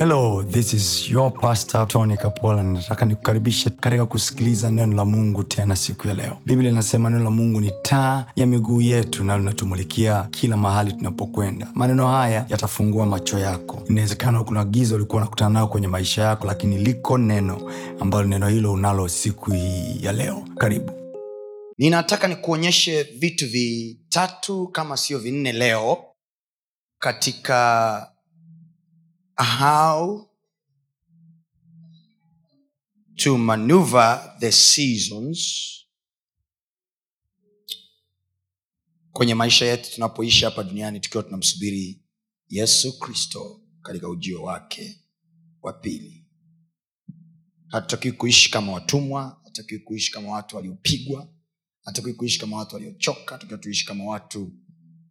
hello this is your pastor tony kapola. Nataka nikukaribishe katika kusikiliza neno la mungu tena siku ya leo. Biblia inasema neno la mungu ni taa ya miguu yetu na linatumulikia kila mahali tunapokwenda. Maneno haya yatafungua macho yako. Inawezekana kuna giza ulikuwa unakutana nao kwenye maisha yako lakini liko neno ambalo neno hilo unalo siku hii ya leo. Karibu. Ninataka nikuonyeshe vitu vitatu kama sio vinne leo katika how to maneuver the seasons kwenye maisha yetu tunapoishi hapa duniani tukiwa tunamsubiri yesu kristo katika ujio wake wa pili. Hatutakiwi kuishi kama watumwa hatutakiwi kuishi kama watu waliopigwa hatutakiwi kuishi kama watu waliochoka tukiwa tuishi kama watu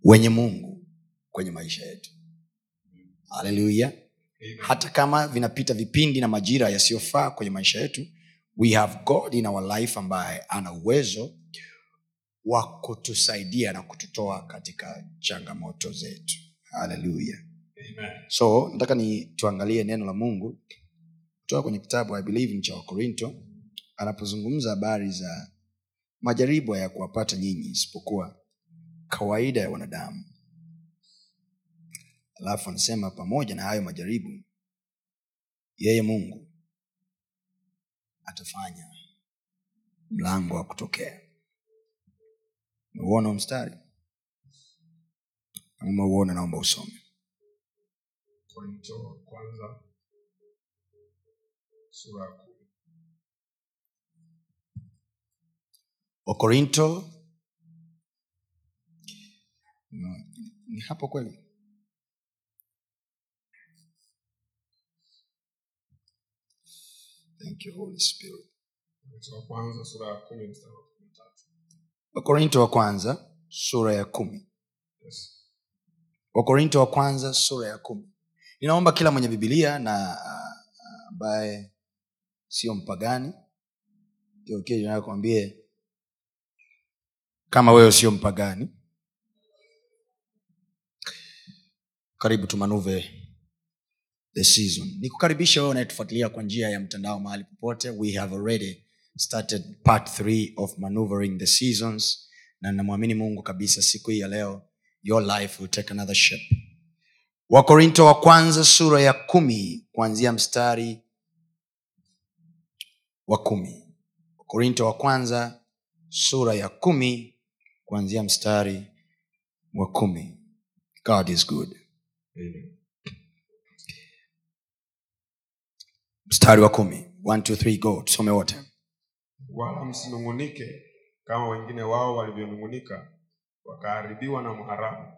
wenye mungu kwenye maisha yetu. Haleluya hata kama vinapita vipindi na majira yasiyofaa kwenye maisha yetu we have god in our life ambaye ana uwezo wa kutusaidia na kututoa katika changamoto zetu. Haleluya so nataka ni tuangalie neno la mungu. Kutoka kwenye kitabu i believe ni cha wakorinto anapozungumza habari za majaribu ya kuwapata nyinyi isipokuwa kawaida ya wanadamu alafu anasema pamoja na hayo majaribu yeye mungu atafanya mlango wa kutokea. Umeuona mstari? Umeuona naomba usome. Korinto wa kwanza sura ya kumi. Wakorinto ni hapo kweli Thank you, Holy Spirit. wakorinto wa kwanza sura ya kumi yes. wakorinto wa kwanza sura ya kumi. Ninaomba kila mwenye bibilia na ah, ambaye sio mpagani kwambie. Kama wewe sio mpagani karibu tumanuve the season. Nikukaribisha wewe unayetufuatilia kwa njia ya mtandao mahali popote. We have already started part 3 of maneuvering the seasons na namwamini mungu kabisa siku hii ya leo your life will take another shape. Wakorinto wa kwanza sura ya kumi kuanzia mstari wa kumi. Wakorinto wa kwanza sura ya kumi kuanzia mstari wa kumi. God is good. Amen. Mstari wa kumi. One, two, three, go. Tusome wote. Wala msinung'unike kama wengine wao walivyonung'unika wakaharibiwa na mharabu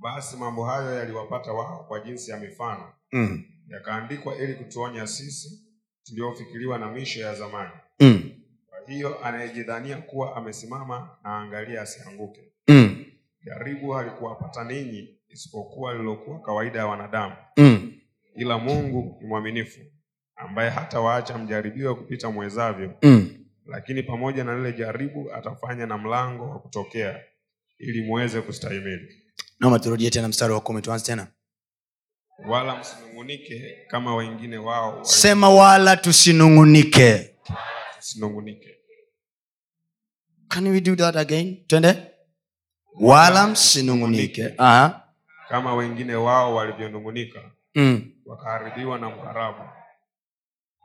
basi mambo hayo yaliwapata wao kwa jinsi ya mifano. Mm. yakaandikwa ili kutuonya sisi tuliofikiriwa na misho ya zamani. Mm. kwa hiyo anayejidhania kuwa amesimama na angalia asianguke. Mm. jaribu halikuwapata ninyi isipokuwa lililokuwa kawaida ya wanadamu. Mm. ila mungu ni mwaminifu ambaye hata waacha mjaribiwe kupita mwezavyo Mm. lakini pamoja na lile jaribu atafanya na mlango wa kutokea ili muweze kustahimili naomba turudie tena mstari wa kumi tuanze tena wala msinung'unike kama wengine wao sema wala tusinung'unike Tusinungunike. can we do that again twende wala msinung'unike Aha. kama wengine wao walivyonung'unika mm. wakaharibiwa na mharabu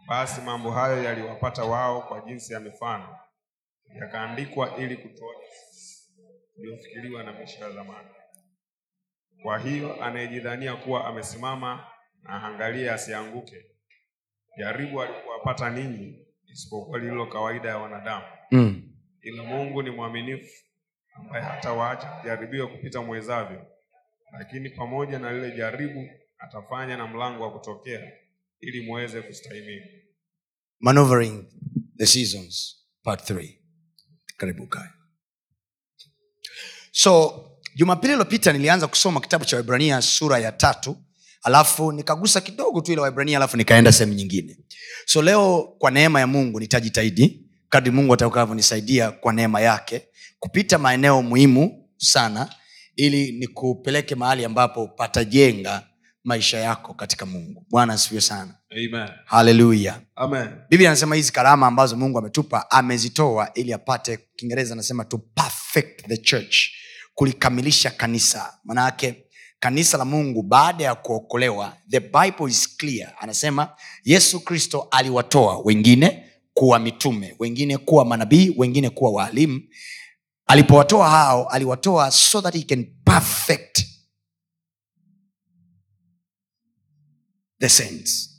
basi mambo hayo yaliwapata wao kwa jinsi ya mifano. Yakaandikwa ili kutoa uliofikiriwa na maisha ya zamani. Kwa hiyo anayejidhania kuwa amesimama na angalie asianguke jaribu alikuwapata ninyi isipokuwa lililo kawaida ya wanadamu. Mm. ila mungu ni mwaminifu ambaye hata waacha jaribiwe kupita mwezavyo. Lakini pamoja na lile jaribu atafanya na mlango wa kutokea ili muweze kustahimili maneuvering the seasons part 3 karibu kae so jumapili iliyopita nilianza kusoma kitabu cha waibrania sura ya tatu alafu nikagusa kidogo tu ile waibrania alafu nikaenda sehemu nyingine. So leo kwa neema ya mungu nitajitahidi kadri mungu atakavyonisaidia kwa neema yake kupita maeneo muhimu sana ili nikupeleke mahali ambapo patajenga maisha yako katika mungu. Bwana asifiwe sana. Haleluya biblia anasema hizi karama ambazo mungu ametupa amezitoa ili apate kiingereza anasema to perfect the church kulikamilisha kanisa. Manaake kanisa la mungu baada ya kuokolewa the bible is clear. Anasema yesu kristo aliwatoa wengine kuwa mitume wengine kuwa manabii wengine kuwa waalimu. Alipowatoa hao aliwatoa so that he can perfect the saints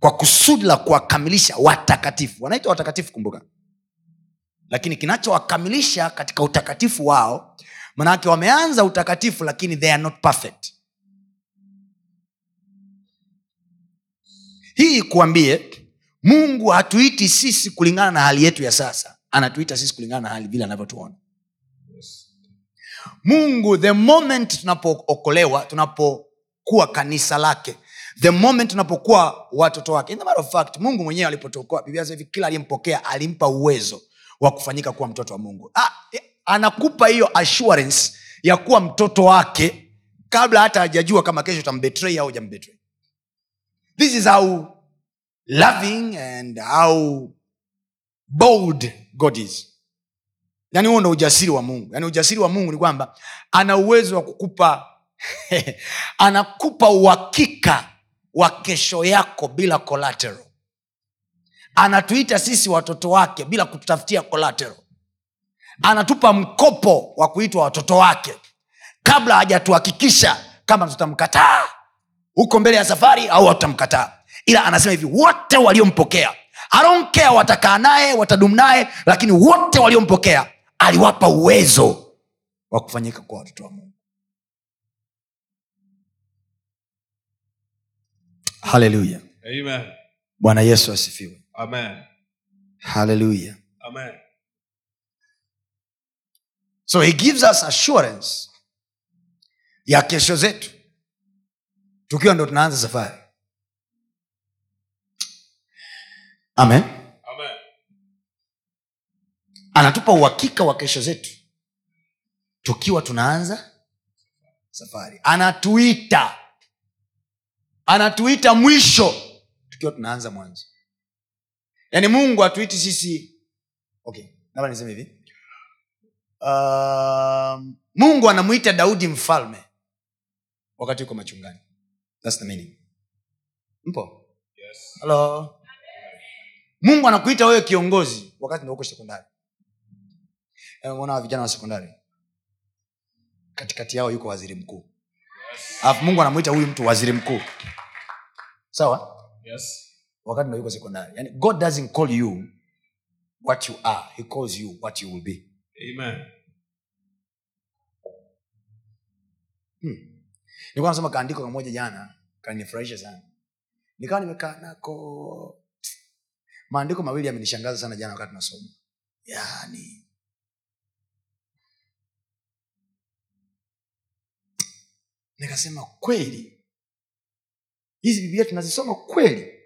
kwa kusudi la kuwakamilisha watakatifu. Wanaitwa watakatifu kumbuka. Lakini kinachowakamilisha katika utakatifu wao manake wameanza utakatifu lakini they are not perfect. Hii kuambie mungu hatuiti sisi kulingana na hali yetu ya sasa. Anatuita sisi kulingana na hali vile anavyotuona. Mungu the moment tunapookolewa tunapokuwa kanisa lake the moment tunapokuwa watoto wake. In of fact mungu mwenyewe alipotokoa biblia hivi kila aliyempokea alimpa uwezo wa kufanyika kuwa mtoto wa mungu. Ah, eh, anakupa hiyo assurance ya kuwa mtoto wake kabla hata hajajua kama kesho utambetray au hujambetray this is how loving and how bold god is. Yaani huo ndo ujasiri wa mungu. Yaani ujasiri wa mungu ni kwamba ana uwezo wa kukupa anakupa uhakika wa kesho yako bila collateral. Anatuita sisi watoto wake bila kututafutia collateral. Anatupa mkopo wa kuitwa watoto wake kabla hajatuhakikisha kama tutamkataa huko mbele ya safari au hatutamkataa. Ila anasema hivi wote waliompokea aronkea watakaa naye watadumu naye lakini wote waliompokea aliwapa uwezo wa kufanyika kwa watoto wa mungu haleluya bwana yesu asifiwe. Amen. haleluya Amen. so he gives us assurance ya kesho zetu. Tukiwa ndo tunaanza safari. Amen. Amen. anatupa uhakika wa kesho zetu. Tukiwa tunaanza safari. Anatuita anatuita mwisho. Tukiwa tunaanza mwanzo. Yaani mungu atuiti sisi. Okay labda niseme hivi. Uh, mungu anamwita daudi mfalme. Wakati uko machungani. That's the meaning. Mpo? Yes. halo mungu anakuita wewe kiongozi wakati ndo uko sekondari. Eh, umeona vijana wa sekondari? Katikati yao yuko waziri mkuu. Alafu mungu anamwita huyu mtu waziri mkuu sawa? Yes. wakati ndo yuko sekondari yani god doesn't call you what you are. He calls you what you will be. Amen. nilikuwa nasoma kaandiko kamoja jana kanifurahisha sana. Nikawa nimekaa nako. Maandiko mawili yamenishangaza sana jana wakati nasoma. Yani. Nikasema kweli hizi biblia tunazisoma kweli?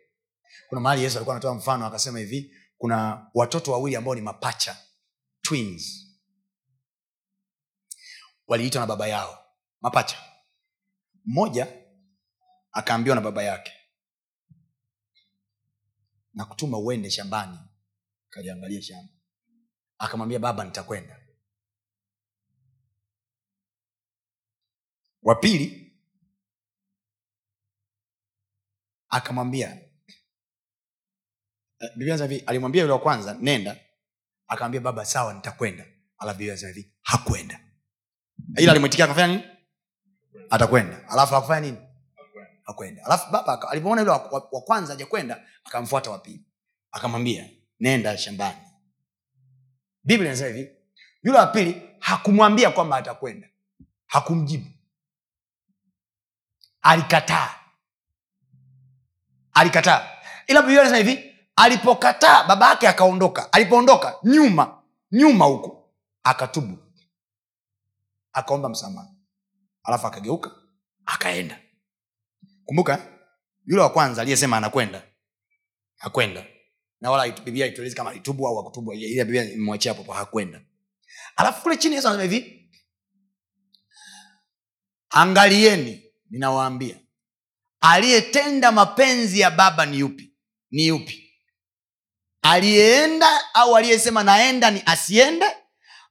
Kuna mahali yesu alikuwa anatoa mfano akasema hivi kuna watoto wawili ambao ni mapacha twins. Waliitwa na baba yao mapacha. Mmoja akaambiwa na baba yake na kutuma uende shambani kaliangalia shamba. Akamwambia baba nitakwenda. Wa pili akamwambia eh, alimwambia yule wa kwanza nenda. Akamwambia baba sawa nitakwenda. Hakwenda ila alimwitikia akafanya nini? Atakwenda. Alafu akufanya nini? Akwenda alafu baba alivyoona yule wa, wa, wa kwanza ajakwenda akamfuata wa pili. Akamwambia nenda shambani. Biblia inasema hivi yule wa pili hakumwambia kwamba atakwenda. Hakumjibu. Alikataa alikataa. Ila biblia anasema hivi alipokataa baba yake akaondoka. Alipoondoka nyuma nyuma huko akatubu. Akaomba msamaha. Alafu akageuka akaenda. Kumbuka yule wa kwanza aliyesema anakwenda hakwenda. Na wala biblia ituelezi kama alitubu au akutubu ila biblia imwachia popo hakwenda. Alafu kule chini yesu anasema hivi angalieni ninawaambia aliyetenda mapenzi ya baba ni yupi? Ni yupi? Aliyeenda au aliyesema naenda ni asiende?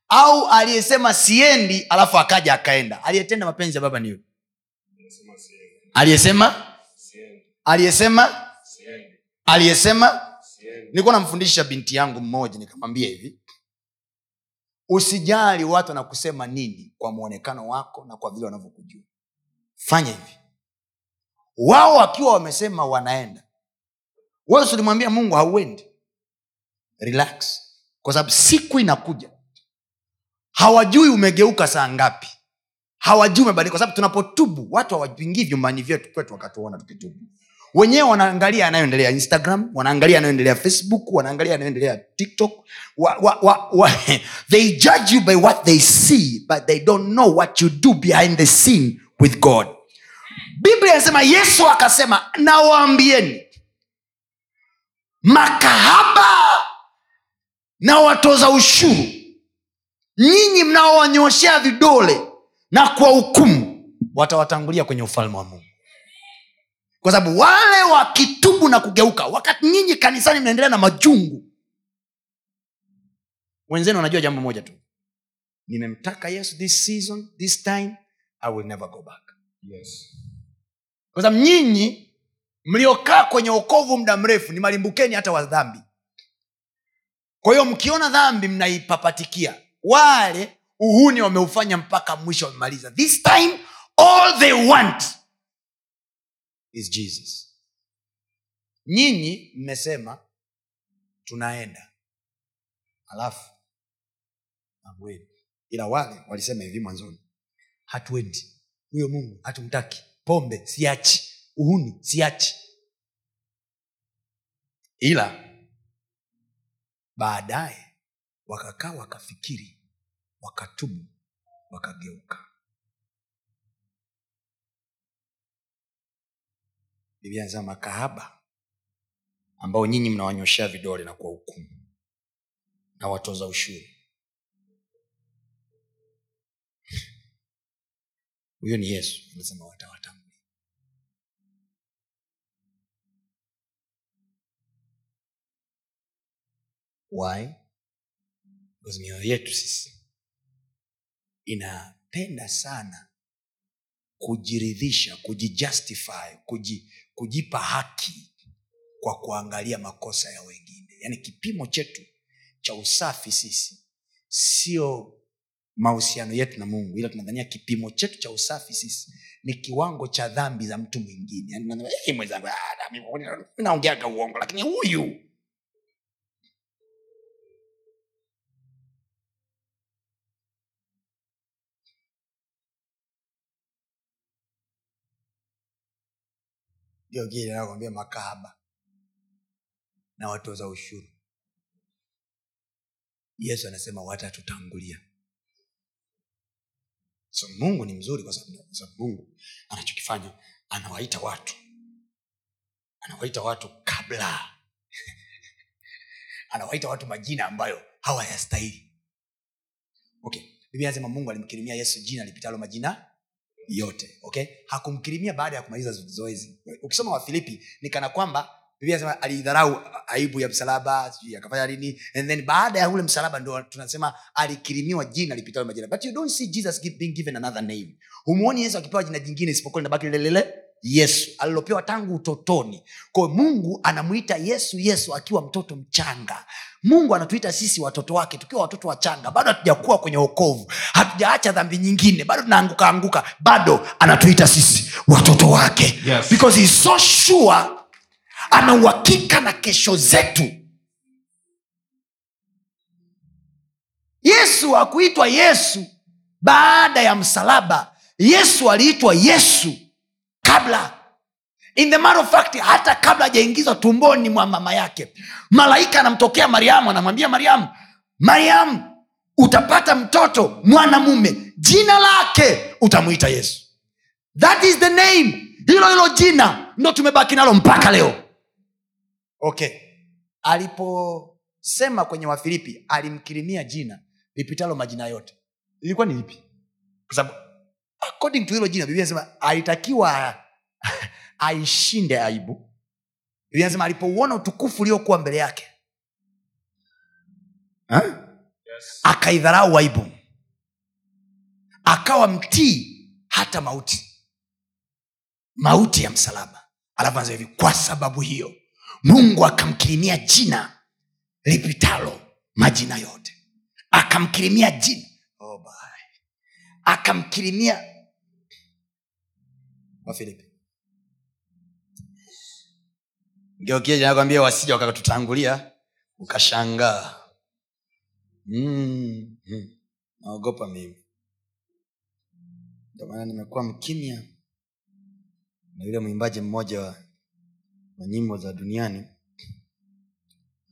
Au aliyesema siendi alafu akaja akaenda? Aliyetenda mapenzi ya baba ni yupi? Aliyesema? Aliyesema? Aliyesema? Nilikuwa namfundisha binti yangu mmoja nikamwambia hivi. Usijali watu wanakusema nini kwa mwonekano wako na kwa vile wanavyokujua. Fanya hivi wao wakiwa wamesema wanaenda. Wewe ulimwambia mungu hauendi. Relax. Kwa sababu siku inakuja. Hawajui umegeuka saa ngapi. Hawajui umebadilika. Kwa sababu tunapotubu watu hawapingii vyumbani vyetu kwetu wakatuona tukitubu. Wenyewe wanaangalia yanayoendelea instagram wanaangalia yanayoendelea facebook wanaangalia yanayoendelea tiktok. Wa, wa, wa, wa, they judge you by what they see but they don't know what you do behind the scene with god biblia inasema yesu akasema nawaambieni makahaba na watoza ushuru nyinyi mnaowanyoshea vidole na kwa hukumu watawatangulia kwenye ufalme wa mungu. Kwa sababu wale wakitubu na kugeuka wakati nyinyi kanisani mnaendelea na majungu wenzenu wanajua jambo moja tu. Nimemtaka yesu this season this time i will never go back. Yes. Kwa sababu nyinyi mliokaa kwenye okovu muda mrefu ni malimbukeni hata wa dhambi. Kwa hiyo mkiona dhambi mnaipapatikia wale uhuni wameufanya mpaka mwisho wamemaliza. This time all they want is jesus. Nyinyi mmesema tunaenda. Alafu hamwendi ila wale walisema hivi mwanzoni hatuendi. Huyo mungu hatumtaki pombe siachi uhuni siachi. Ila baadaye wakakaa wakafikiri wakatubu wakageuka. Biblia makahaba ambao nyinyi mnawanyoshea vidole na kwa hukumu na watoza ushuru huyo ni yesu anasema watawatambua. Why? Mioyo yetu sisi inapenda sana kujiridhisha kujijustify kuji, kujipa haki kwa kuangalia makosa ya wengine. Yaani kipimo chetu cha usafi sisi sio mahusiano yetu na mungu. Ila tunadhania kipimo chetu cha usafi sisi ni kiwango cha dhambi za mtu mwingine. Yaani "Eh, mwenzangu ah, uongo lakini huyu. Ndio makahaba na watoza ushuru. Yesu anasema watatutangulia so mungu ni mzuri kwa sababu mungu anachokifanya anawaita watu. Anawaita watu kabla. Anawaita watu majina ambayo hawayastahili. Okay biblia anasema mungu alimkirimia yesu jina lipitalo majina yote. Okay hakumkirimia baada ya kumaliza zoezi. Ukisoma wafilipi ni kana kwamba biblia anasema alidharau aibu ya msalaba sijui akafanya nini. And then baada ya ule msalaba ndo tunasema alikirimiwa jina lipitalo majina. But you don't see jesus being given another name. Humuoni yesu akipewa jina jingine isipokuwa linabaki lilelele yesu alilopewa tangu utotoni. Kwao mungu anamwita yesu yesu akiwa mtoto mchanga. Mungu anatuita sisi watoto wake tukiwa watoto wachanga bado hatujakuwa kwenye okovu hatujaacha dhambi nyingine bado tunaanguka anguka bado anatuita sisi watoto wake. Yes. because he is so sure ana uhakika na kesho zetu. Yesu hakuitwa yesu baada ya msalaba. Yesu aliitwa yesu kabla. In the of fact hata kabla hajaingizwa tumboni mwa mama yake. Malaika anamtokea mariamu anamwambia mariamu mariamu utapata mtoto mwanamume. Jina lake utamwita yesu. That is the name. Hilo hilo jina. Ndo tumebaki nalo mpaka leo okay. Aliposema kwenye wafilipi alimkirimia jina lipitalo majina yote. Ilikuwa ni lipi? Kwa sababu according to hilo jina biblia inasema alitakiwa aishinde aibu. Biblia inasema alipouona utukufu uliokuwa mbele yake ha? Yes. akaidharau aibu. Akawa mtii hata mauti. Mauti ya msalaba. Alafu anasema hivi kwa sababu hiyo mungu akamkirimia jina lipitalo majina yote akamkirimia jina oh boy. akamkirimia wafilipi ngeukie kwambia wasija wakatutangulia ukashangaa mm, mm. naogopa mimi ndomaana nimekuwa mkimya na yule mwimbaji mmoja wa, wa nyimbo za duniani.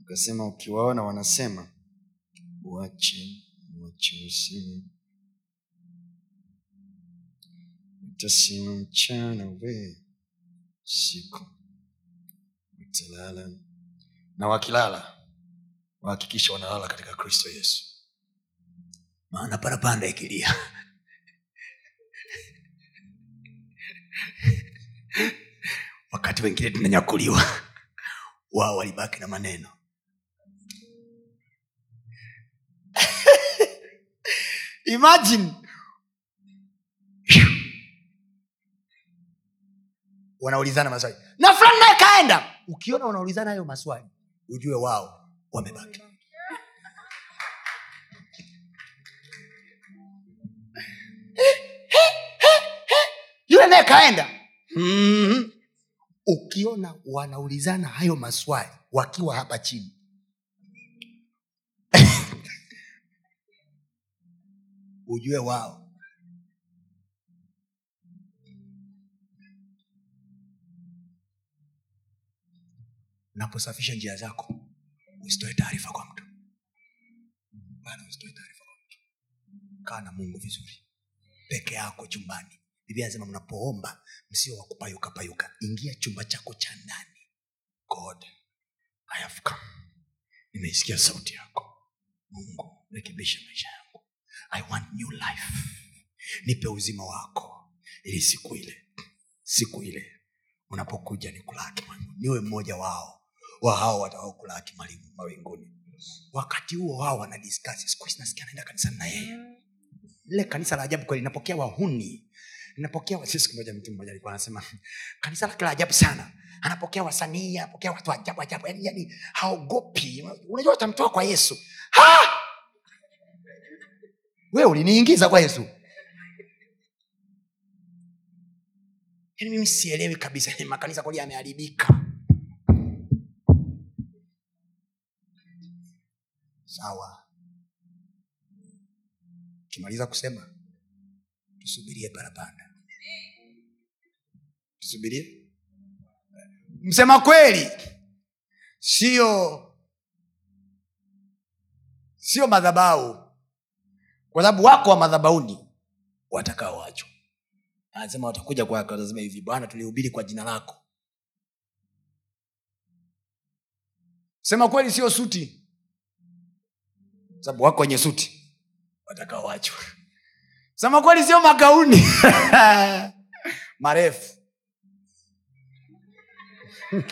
Akasema ukiwaona wanasema uache uache useme utasima mchana we siku utalala. Na wakilala wahakikisha wanalala katika kristo yesu. Maana parapanda ikilia wakati wengine tunanyakuliwa. Wao walibaki na maneno. Imagine. Wanaulizana maswali. Na fulani naye kaenda. Ukiona wanaulizana hayo maswali ujue wao wamebaki. Yule naye kaenda. Mm-hmm. Ukiona wanaulizana hayo maswali wakiwa hapa chini. Ujue wao. Unaposafisha njia zako usitoe taarifa kwa mtu. Bana usitoe taarifa kwa mtu. Kaa na mungu vizuri. Peke yako chumbani biblia anasema mnapoomba msio wa kupayuka payuka ingia chumba chako cha ndani. God i have come. Nimeisikia sauti yako. Mungu rekebisha maisha yangu. I want new life. Nipe uzima wako. Ili siku ile siku ile unapokuja nikulaki Mungu. niwe mmoja wao wa hao watakaokulaki mawinguni. Wakati huo wao wanadiskasi siku hizi nasikia naenda kanisani na yeye. Lile kanisa la ajabu kweli linapokea wahuni linapokea wa- siku moja mtu mmoja alikuwa anasema kanisa lake la ajabu sana. Anapokea wasanii anapokea watu ajabu ajabu. Yani, yani haogopi. Unajua utamtoa kwa yesu. Ha! we uliniingiza kwa yesu. Yani mimi sielewi kabisa. Yani makanisa kweli yameharibika. Sawa. Kimaliza kusema tusubirie parapanda. Tusubirie? Msema kweli sio sio madhabau kwa sababu wako wa madhabauni watakao wacho. Anasema watakuja kwake watasema hivi bwana tulihubiri kwa jina lako. Sema kweli sio suti. Sababu wako wenye suti watakao wachwa sema kweli sio magauni. Marefu.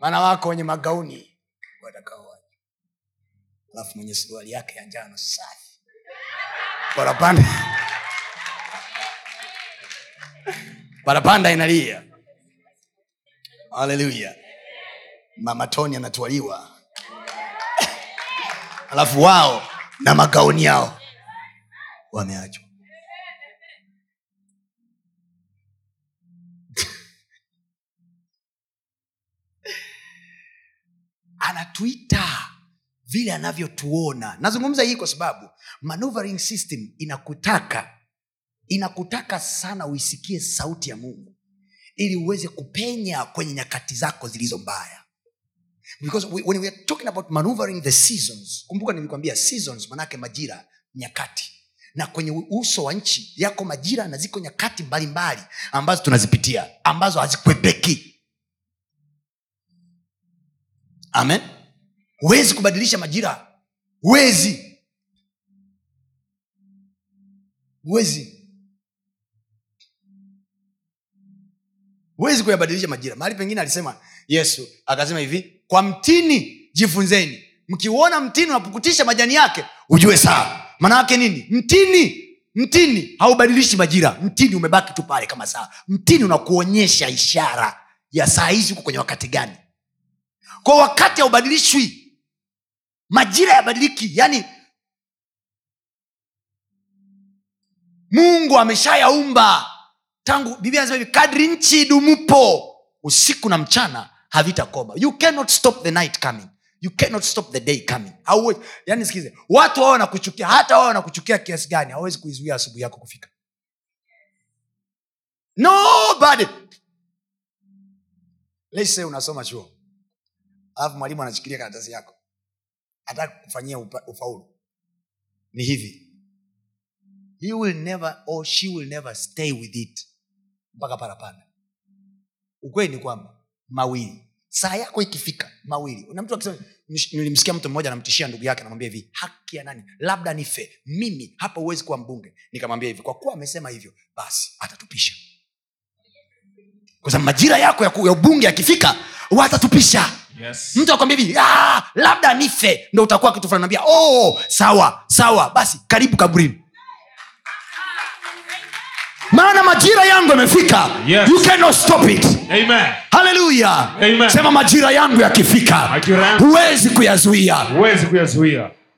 Maana wako wenye magauni. Watakao alafu mwenye suruali yake ya njano safi. Parapanda parapanda inalia. Haleluya mama toni anatwaliwa. Alafu wao na magauni yao wameachwa. Anatuita vile anavyotuona. Nazungumza hii kwa sababu maneuvering system inakutaka inakutaka sana uisikie sauti ya mungu ili uweze kupenya kwenye nyakati zako zilizo mbaya. Because when we are talking about maneuvering the seasons kumbuka nilikwambia seasons manake majira nyakati na kwenye uso wa nchi yako majira na ziko nyakati mbalimbali ambazo tunazipitia ambazo hazikwepeki amen. Huwezi kubadilisha majira. Huwezi. Huwezi. Huwezi kuyabadilisha majira. Mahali pengine alisema yesu akasema hivi kwa mtini jifunzeni. Mkiuona mtini unapukutisha majani yake ujue saa maana yake nini? Mtini mtini. Haubadilishi majira. Mtini umebaki tu pale kama saa. Mtini unakuonyesha ishara ya saa hizi huko kwenye wakati gani. Kwa wakati haubadilishwi majira yabadiliki yani mungu ameshayaumba. Tangu biblia anasema hivi kadri nchi idumupo usiku na mchana havitakoma. You cannot stop the night coming you cannot stop the day coming. Yani sikize watu wao wanakuchukia hata wao wanakuchukia kiasi gani hawezi kuizuia asubuhi yako kufika. Nobody. Say unasoma chuo alafu mwalimu anachikilia karatasi yako ataka kufanyia ufaulu. Ni hivi. He will never or she will never stay with it. Mpaka parapanda. Ukweli ni kwamba mawili saa yako ikifika mawili. Na mtu akisema nilimsikia mtu mmoja anamtishia ndugu yake anamwambia hivi haki ya nani? Labda nife. Mimi hapa huwezi kuwa mbunge. Nikamwambia hivi kwa kuwa amesema hivyo basi atatupisha. Kwa sababu majira yako ya ya ubunge yakifika watatupisha. Yes. mtu akwambia hivi "Ah, labda nife. Ndo utakuwa kitu fulani naambia oh, sawa sawa. Basi karibu kaburini maana majira yangu yamefika. Yes. you cannot stop it. Haleluya sema majira yangu yakifika. Huwezi kuyazuia.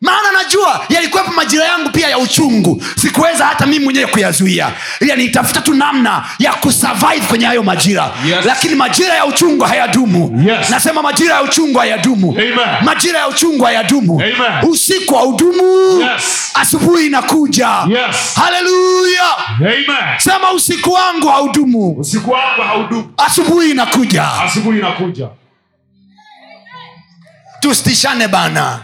Maana najua yalikuwepo majira yangu pia ya uchungu sikuweza hata mimi mwenyewe kuyazuia ila nitafuta tu namna ya kusurvive kwenye hayo majira Yes. lakini majira ya uchungu hayadumu Yes. nasema majira ya uchungu hayadumu Amen. majira ya uchungu hayadumu Amen. usiku haudumu Yes. asubuhi inakuja Yes. haleluya sema usiku wangu haudumu Usiku wangu haudumu. asubuhi inakuja Asubuhi inakuja. tusitishane bana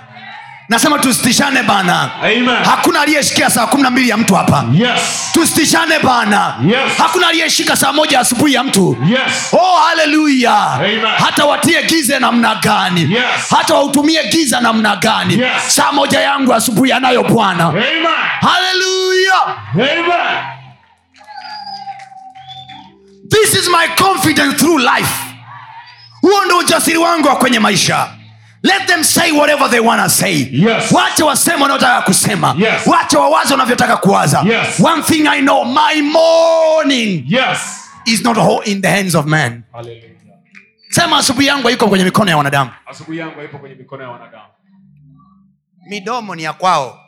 nasema tusitishane bana Amen. hakuna aliyeshikia saa kumi na mbili ya mtu hapa. Yes. tusitishane bana Yes. hakuna aliyeshika saa moja asubuhi ya mtu. Yes. oh haleluya hata watie giza namna gani? Yes. hata wautumie giza namna gani? Yes. saa moja yangu asubuhi anayo bwana. Haleluya this is my confidence through life. Huo ndo ujasiri wangu wa kwenye maisha let them say whatever they wanna say Yes. wache waseme wanaotaka kusema Yes. wache wawaze wanavyotaka kuwaza Yes. one thing i know my morning Yes. is not in the hands of man Hallelujah. sema asubuhi yangu haiko kwenye mikono ya wanadamu Asubuhi yangu haipo kwenye mikono ya wanadamu. midomo ni ya kwao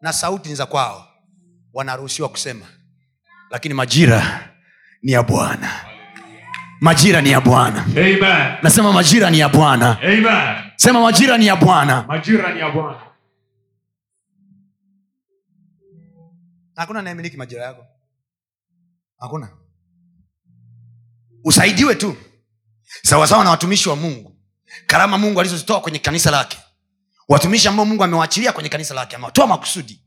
na sauti ni za kwao wanaruhusiwa kusema lakini majira ni ya bwana majira ni ya bwana. Amen. nasema majira ni ya bwana. Sema majira ni ya bwana. Majira ni ya Bwana. hakuna anayemiliki majira yako. Hakuna. Usaidiwe tu. Sawasawa na watumishi wa mungu. Karama mungu alizozitoa kwenye kanisa lake. Watumishi ambao mungu amewaachilia kwenye kanisa lake amewatoa makusudi.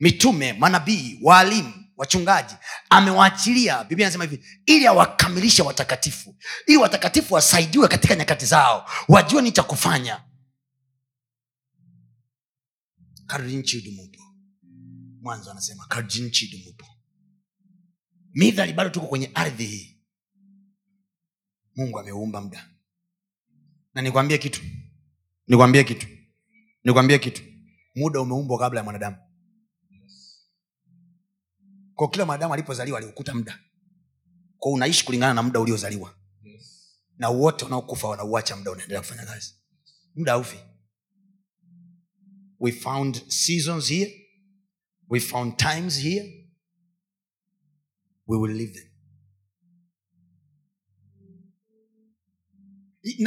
Mitume manabii waalimu wachungaji amewaachilia. Biblia anasema hivi ili awakamilishe watakatifu ili watakatifu wasaidiwe katika nyakati zao wajue ni cha kufanya. Kadri nchi idumupo mwanzo anasema kadri nchi idumupo. Midhali bado tuko kwenye ardhi hii. Mungu ameuumba muda. Na nikwambie kitu nikwambie kitu nikwambie kitu. Muda umeumbwa kabla ya mwanadamu kwa kila mwanadamu alipozaliwa aliukuta muda. Kwa unaishi kulingana na muda uliozaliwa. Na wote wanaokufa wanauacha muda unaendelea kufanya kazi. Muda haufi. We found seasons here. We found times here. We will leave them.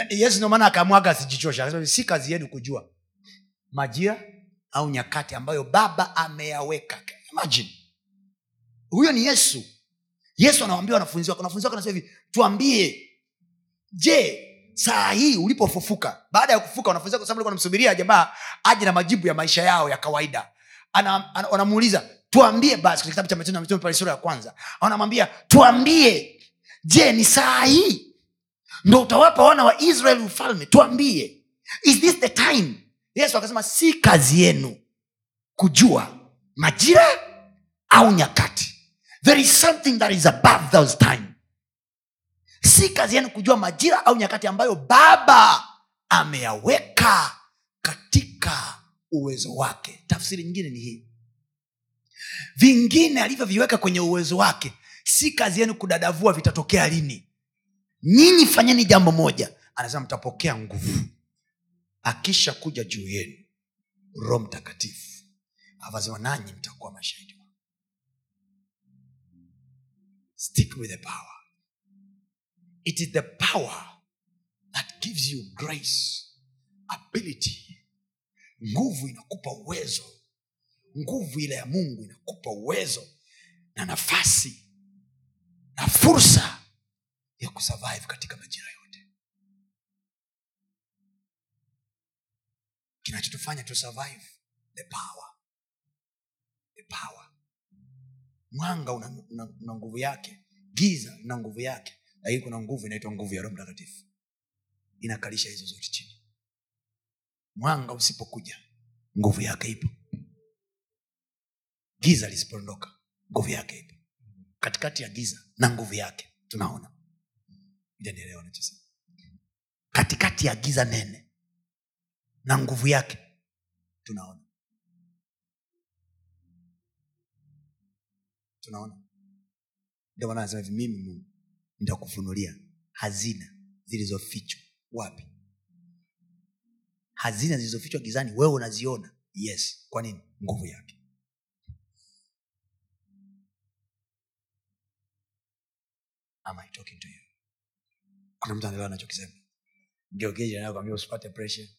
Yesu ndio maana akaamwaga asijichosha si kazi yenu kujua majira au nyakati ambayo baba ameyaweka. Imagine. Huyo ni yesu. Yesu anawambia wanafunzi wake wanafunzi wake anasema hivi tuambie je saa hii ulipofufuka baada ya kufuka wanafunzi wake sababu walikuwa jamaa aje na majibu ya maisha yao ya kawaida? Ana- ana- wanamuuliza tuambie basi kitabu cha matendo ya mitume pale sura ya kwanza. Wanamwambia tuambie je ni saa hii ndo utawapa wana wa israel ufalme? Tuambie is this the time? Yesu akasema si kazi yenu kujua majira au nyakati there is something that is above those time. Si kazi yenu kujua majira au nyakati ambayo baba ameyaweka katika uwezo wake. Tafsiri nyingine ni hii. Vingine alivyoviweka kwenye uwezo wake si kazi yenu kudadavua vitatokea lini. Nyinyi fanyeni jambo moja. Anasema mtapokea nguvu. Akisha kuja juu yenu roho mtakatifu avasema nanyi mtakuwa mashahidi stick with the power. It is the power that gives you grace ability. Nguvu inakupa uwezo. Nguvu ile ya mungu inakupa uwezo na nafasi na fursa ya kusurvive katika majira yote. Kinachotufanya tu survive the power. The power mwanga una, una, una nguvu yake. Giza na nguvu yake. Lakini kuna nguvu inaitwa nguvu ya roho mtakatifu. Inakalisha hizo zote chini. Mwanga usipokuja nguvu yake ipo. Giza lisipoondoka nguvu yake ipo. Katikati ya giza na nguvu yake tunaona. Janielewa katikati ya giza nene na nguvu yake tunaona tunaona. Ndio maana anasema hivi mimi mungu nitakufunulia hazina zilizofichwa. Wapi? Hazina zilizofichwa gizani wewe unaziona? Yes. Kwa nini? Nguvu yake. Am I talking to you? kuna mtu anaelewa anachokisema? Geogeji anayokwambia usipate pressure.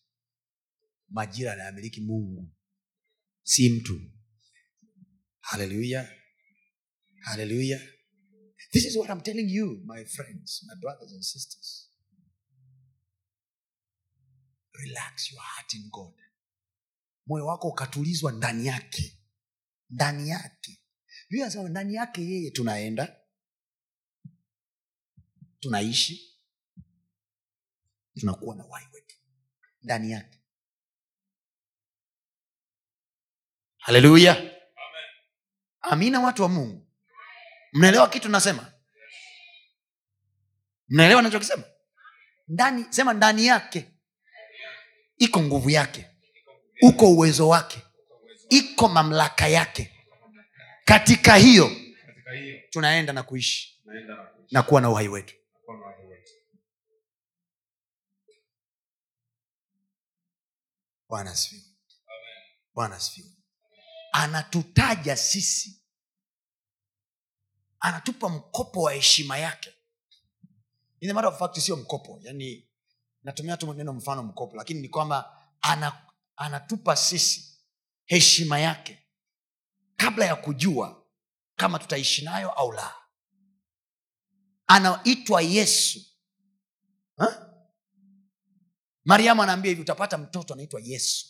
Majira anayamiliki mungu si mtu. Haleluya haleluya this is what i'm telling you my friends my brothers and sisters. Relax your heart in god. Moyo wako ukatulizwa ndani yake. Ndani yake. Biblia inasema ndani yake yeye tunaenda. Tunaishi. Tunakuwa na wai wetu. Ndani yake. Haleluya amina watu wa mungu mnaelewa kitu nasema? Mnaelewa nachokisema ndani sema ndani yake. Iko nguvu yake. Uko uwezo wake. Iko mamlaka yake. Katika hiyo tunaenda na kuishi. Na kuwa na uhai wetu. Bwana bwana anatutaja sisi anatupa mkopo wa heshima yake. In sio mkopo. Yani natumia tu neno mfano mkopo lakini ni kwamba ana, anatupa sisi heshima yake kabla ya kujua kama tutaishi nayo au la. Anaitwa yesu. Ha? mariamu anaambia hivi utapata mtoto anaitwa yesu.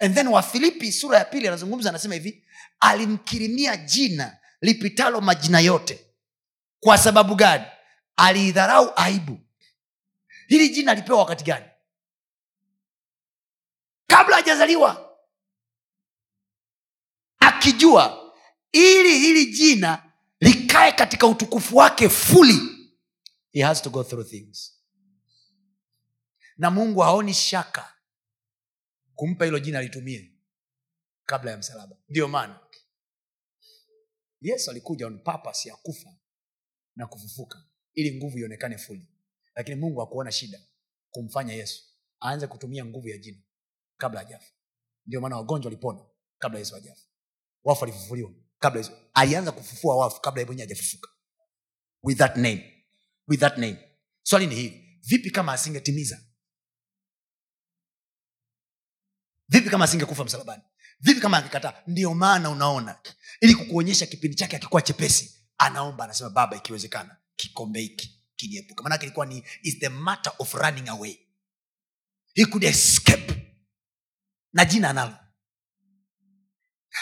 And then wafilipi sura ya pili anazungumza anasema hivi alimkirimia jina lipitalo majina yote. Kwa sababu gani? Aliidharau aibu. Hili jina alipewa wakati gani? Kabla hajazaliwa. Akijua ili hili jina likae katika utukufu wake fully he has to go through things. Na mungu haoni shaka kumpa hilo jina litumie kabla ya msalaba. Ndiyo maana yesu alikuja on purpose ya kufa na kufufuka ili nguvu ionekane fuli lakini mungu hakuona shida kumfanya yesu aanze kutumia nguvu ya jina kabla hajafa ndio maana wagonjwa walipona kabla yesu hajafa. Wafu alifufuliwa kabla yesu. Alianza kufufua wafu kabla mwenyewe hajafufuka. With that name. With that name. Swali ni hili. Vipi kama asingetimiza? Vipi kama asingekufa msalabani vipi kama akikataa? Ndio maana unaona. Ili kukuonyesha kipindi chake akikuwa chepesi anaomba anasema baba ikiwezekana kikombe hiki kiniepuka maanake ilikuwa ni is the matter of running away. He could escape. Na jina analo.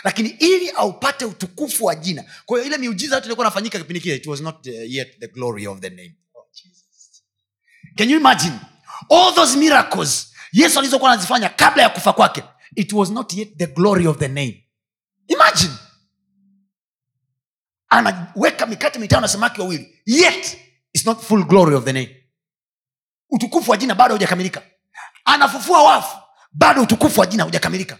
Lakini ili aupate utukufu wa jina kwa hiyo ile miujiza yote ilikuwa nafanyika kipindi kile it was not uh, yet the glory of the name. Oh, Jesus. can you imagine? All those miracles yesu alizokuwa anazifanya kabla ya kufa kwake it was not yet the glory of the name. Imagine. Anaweka mikate mitano na samaki wawili. Yet it's not full glory of the name. Utukufu wa jina bado haujakamilika anafufua wafu bado utukufu wa jina haujakamilika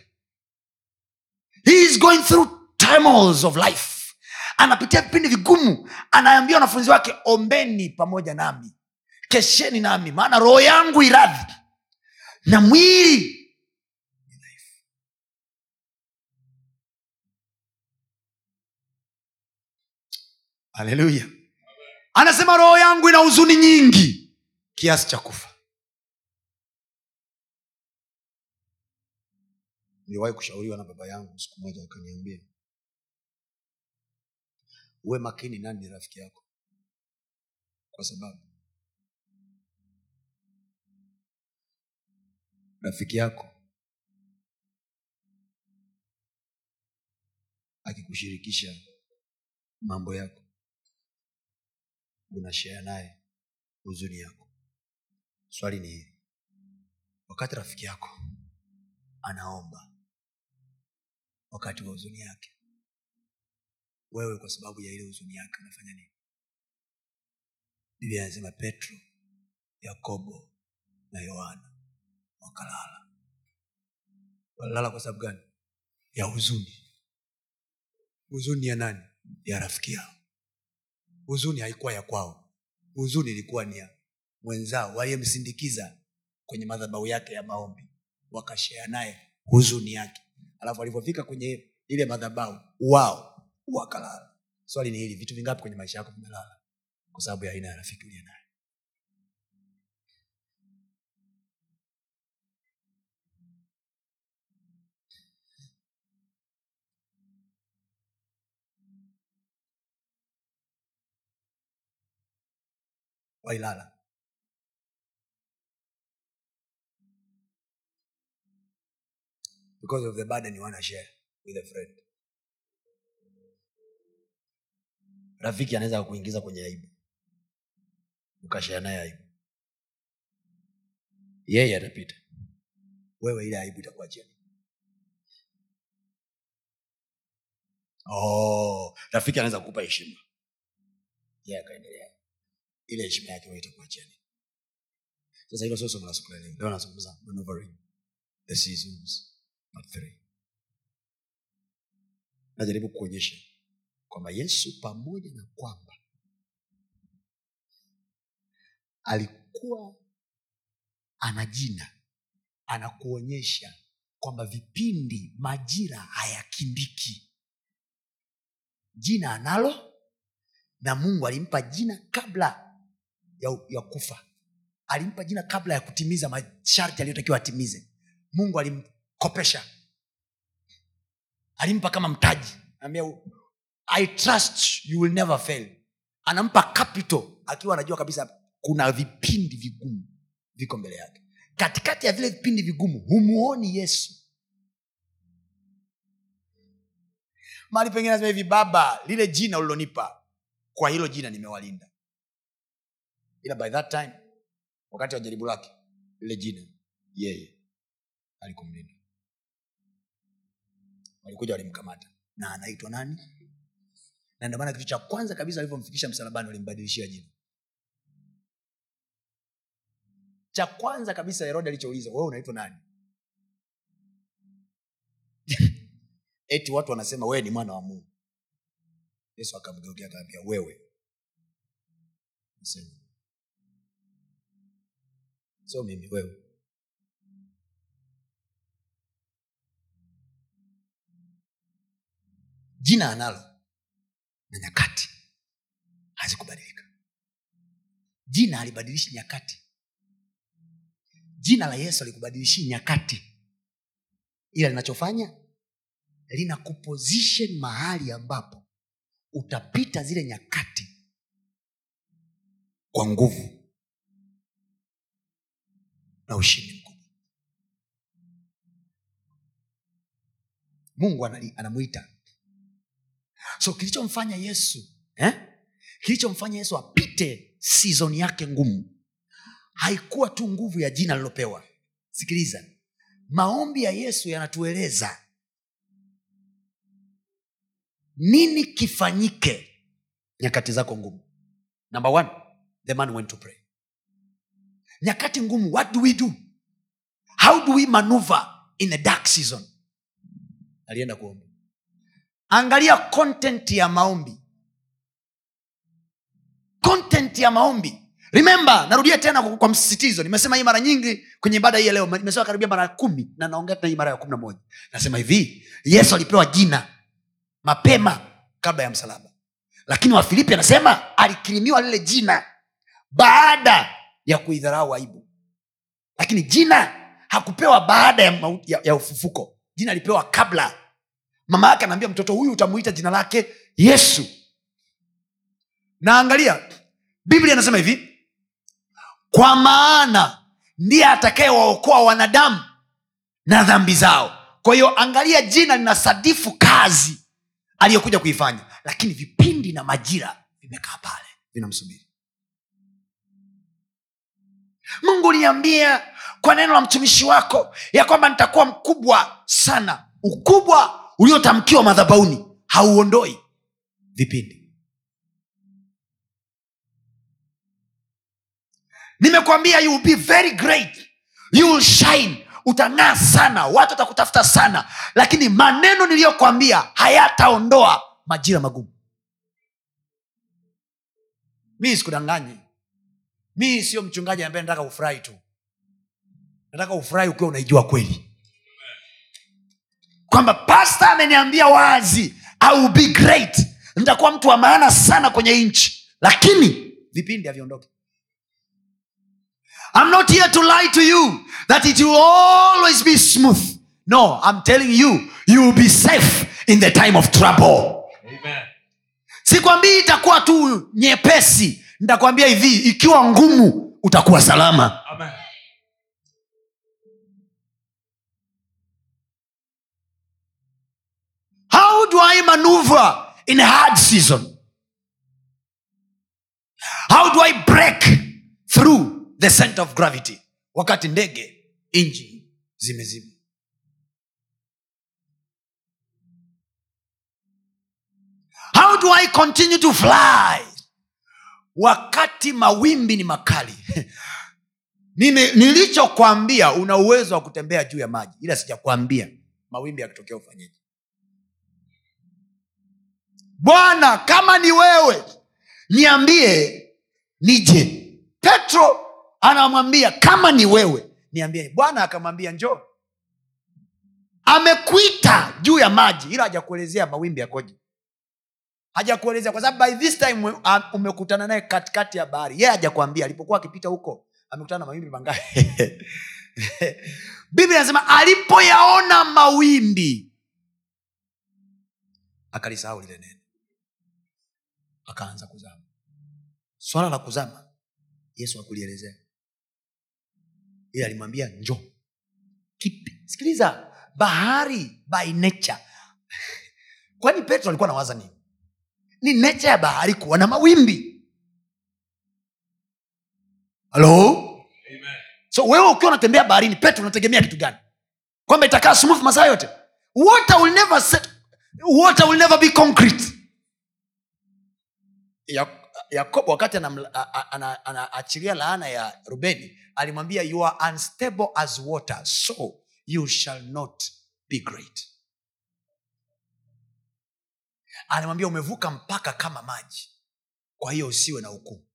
he is going through turmoils of life. Anapitia vipindi vigumu. Anaambia wanafunzi wake ombeni pamoja nami. Kesheni nami maana roho yangu iradhi. Na mwili haleluya anasema roho yangu ina huzuni nyingi kiasi cha kufa. Niliwahi kushauriwa na baba yangu siku moja akaniambia uwe makini nani ni rafiki yako. Kwa sababu rafiki yako akikushirikisha mambo yako unashea naye huzuni yako. Swali ni hili. Wakati rafiki yako anaomba wakati wa huzuni yake wewe kwa sababu ya ile huzuni yake unafanya nini? Biblia anasema petro yakobo na yohana wakalala. Walilala kwa sababu gani? Ya huzuni. Huzuni ya nani? Ya rafiki yao huzuni haikuwa ya kwao. Huzuni ilikuwa ni ya mwenzao waliyemsindikiza kwenye madhabahu yake ya maombi. Wakashea naye huzuni yake. Alafu alivyofika kwenye ile madhabahu wao wakalala. Swali ni hili vitu vingapi kwenye maisha yako vimelala? Kwa sababu ya aina ya rafiki uliye naye wailala because of the burden you want to share with a friend. Rafiki anaweza kuingiza kwenye aibu. Ukashare naye aibu. Yeye atapita. Wewe ile aibu itakuachia oh, rafiki anaweza kukupa heshima. Yeye akaendelea ile heshima yake wewe sasa hilo sio la siku leo. Leo nazungumza maneuvering. The seasons part three. Najaribu kuonyesha kwamba yesu pamoja na kwamba alikuwa ana jina anakuonyesha kwamba vipindi majira hayakimbiki jina analo na mungu alimpa jina kabla ya, ya kufa. Alimpa jina kabla ya kutimiza masharti aliyotakiwa atimize. Mungu alimkopesha. Alimpa kama mtaji. Anambia, i trust you will never fail. Anampa capital akiwa anajua kabisa kuna vipindi vigumu viko mbele yake. Katikati ya vile vipindi vigumu humuoni yesu. Mali pengine nasema hivi baba lile jina ulilonipa kwa hilo jina nimewalinda ila by that time wakati wa jaribu lake lile jina yeye alikumlinda. Walikuja walimkamata. Na anaitwa nani? Na ndio kitu cha kwanza kabisa walivyomfikisha msalabani walimbadilishia jina. Cha kwanza kabisa herode alichouliza wewe unaitwa nani? Eti watu wanasema wewe ni mwana wa mungu. Yesu akamgeukea akaambia wewe. Nasema. Sio mimi wewe. Jina analo na nyakati hazikubadilika. Jina alibadilishi nyakati. Jina la yesu alikubadilishi nyakati. Ila linachofanya lina kuposition mahali ambapo utapita zile nyakati kwa nguvu na ushindi mkubwa. Mungu anamwita so kilichomfanya yesu eh? kilichomfanya yesu apite sizoni yake ngumu haikuwa tu nguvu ya jina alilopewa. Sikiliza maombi ya yesu yanatueleza nini kifanyike nyakati zako ngumu. Number one the man went to pray nyakati ngumu what do we do? How do we maneuver in a dark season? Alienda kuomba. Angalia content ya maombi. Content ya maombi. Remember narudia tena kwa, msisitizo. Nimesema hii mara nyingi kwenye ibada hii ya leo. Nimesema karibia mara kumi na naongea tena hii mara ya kumi na moja. Nasema hivi yesu alipewa jina mapema kabla ya msalaba. Lakini wafilipi anasema alikirimiwa lile jina baada ya kuidharau aibu. Lakini jina hakupewa baada ya, ya, ya ufufuko. Jina alipewa kabla. Mama yake anaambia mtoto huyu utamuita jina lake yesu. Na angalia biblia inasema hivi kwa maana ndiye atakayewaokoa wanadamu na dhambi zao. Kwa hiyo angalia jina linasadifu kazi aliyokuja kuifanya. Lakini vipindi na majira vimekaa pale vinamsubiri mungu uliambia kwa neno la mtumishi wako ya kwamba nitakuwa mkubwa sana. Ukubwa uliotamkiwa madhabauni hauondoi vipindi. Nimekwambia you will be very great. You will shine. Utang'aa sana. Watu watakutafuta sana. Lakini maneno niliyokwambia hayataondoa majira magumu. Mi sikudanganyi mi sio mchungaji ambaye nataka ufurahi tu nataka ufurahi ukiwa unaijua kweli kwamba pasta ameniambia wazi I will be great nitakuwa mtu wa maana sana kwenye nchi lakini vipindi haviondoke I'm not here to lie to you that it will always be smooth. No, I'm telling you, you will be safe in the time of trouble. Amen. sikwambii itakuwa tu nyepesi nitakwambia hivi ikiwa ngumu utakuwa salama. Amen. how do i maneuver in a hard season? How do i break through the center of gravity? Wakati ndege inji zimezima. How do i continue to fly wakati mawimbi ni makali nilichokwambia una uwezo wa kutembea juu ya maji ila sijakwambia mawimbi yakitokea ufanyeje. Bwana kama ni wewe niambie nije. Petro anamwambia kama ni wewe niambie. Bwana akamwambia njoo. Amekuita juu ya maji ila hajakuelezea mawimbi yakoje hajakuelezea kwa sababu by this time um, umekutana naye katikati ya bahari. Yeye hajakwambia alipokuwa akipita huko amekutana na mawimbi mangapi? Biblia anasema alipoyaona mawimbi akalisahau lile neno. Akaanza kuzama. Swala la kuzama yesu akulielezea ili alimwambia njo kipi? Sikiliza bahari by nature. Kwani petro alikuwa nawaza nini ni necha ya bahari kuwa na mawimbi. Halo Amen. so wewe ukiwa unatembea baharini petro unategemea kitu gani? Kwamba itakaa smooth masaa yote? Water will never set, water will never be concrete. Ya- yakobo wakati anaachilia laana ya rubeni alimwambia you are unstable as water so you shall not be great alimwambia umevuka mpaka kama maji kwa hiyo usiwe na hukumu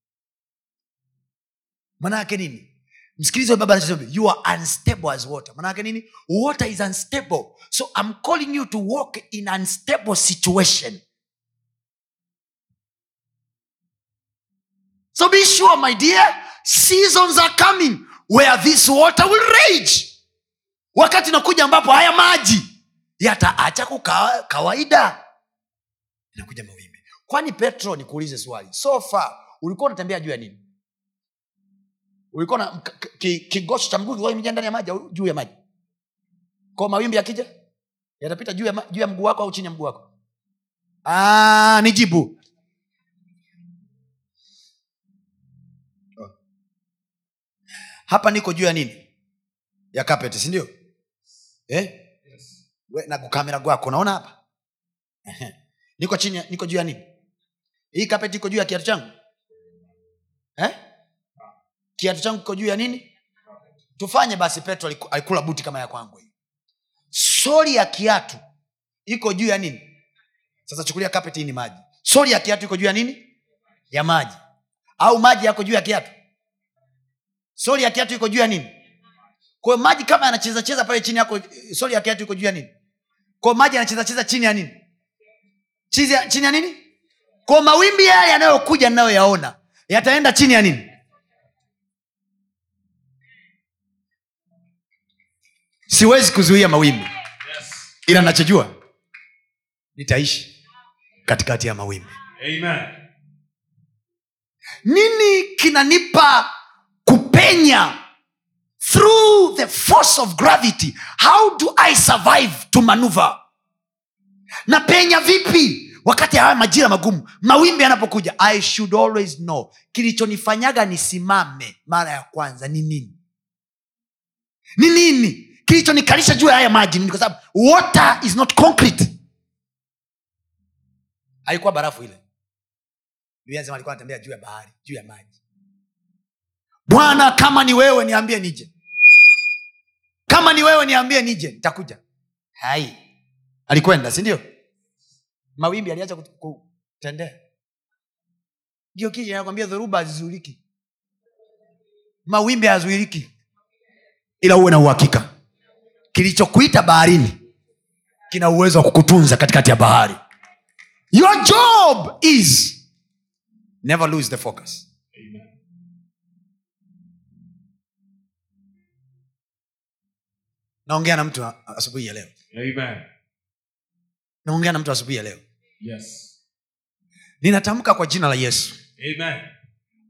maanayake nini? Msikilize huyu baba anachosema you are unstable as water. Maana nini? Water is unstable. So i'm calling you to walk in unstable situation. So be sure my dear seasons are coming where this water will rage. Wakati nakuja ambapo haya maji yataacha kukaa inakuja mawimbi. Kwani petro nikuulize swali. So far ulikuwa unatembea juu ya nini? Ulikuwa na k- k- ki- kigosho cha mguu kilikuwa kimejaa ndani ya maji au juu ya maji? Kwa mawimbi yakija yatapita juu ya, juu ya mguu wako au chini ya mguu wako? Ah, nijibu. Hapa niko juu ya nini? Ya kapeti sindio eh? yes. na kukamera gwako unaona hapa. Niko chini niko juu ya nini? Hii kapeti iko juu ya kiatu changu? Eh? kiatu changu kiko juu ya nini? Tufanye basi petro alikula buti kama ya kwangu soli ya kiatu iko juu ya nini? Sasa chukulia kapeti hii ni maji. Soli ya kiatu iko juu ya nini? Ya maji. Au maji yako juu ya kiatu? Soli ya kiatu iko juu ya nini? Kwa maji kama yanachezacheza pale chini yako eh, soli ya kiatu iko juu ya nini? Kwao maji yanachezacheza chini ya nini chini ya, chini ya nini? Kwa mawimbi yale yanayokuja ninayoyaona yataenda chini ya nini? Siwezi kuzuia mawimbi. Ila nachojua nitaishi katikati ya mawimbi. Amen. nini kinanipa kupenya through the force of gravity? How do i survive to maneuver napenya vipi wakati haya majira magumu? Mawimbi yanapokuja i should always know. Kilichonifanyaga nisimame mara ya kwanza ni nini? Ni nini? Kilichonikalisha juu ya haya maji nini? Kwa sababu water is not concrete. Haikuwa barafu ile. Biblia alikuwa anatembea juu ya bahari juu ya maji. Bwana kama ni wewe niambie nije. Kama ni wewe niambie nije. Nitakuja. Hai alikwenda si ndio? Mawimbi aliacha kutendea. Ndio kija nakwambia dhoruba hazizuiliki. Mawimbi hayazuiliki. Ila uwe na uhakika. Kilichokuita baharini kina uwezo wa kukutunza katikati ya bahari. Your job is never lose the focus. Naongea na mtu asubuhi ya leo. Amen. Naongea na mtu asubuhi ya leo Yes. ninatamka kwa jina la yesu Amen.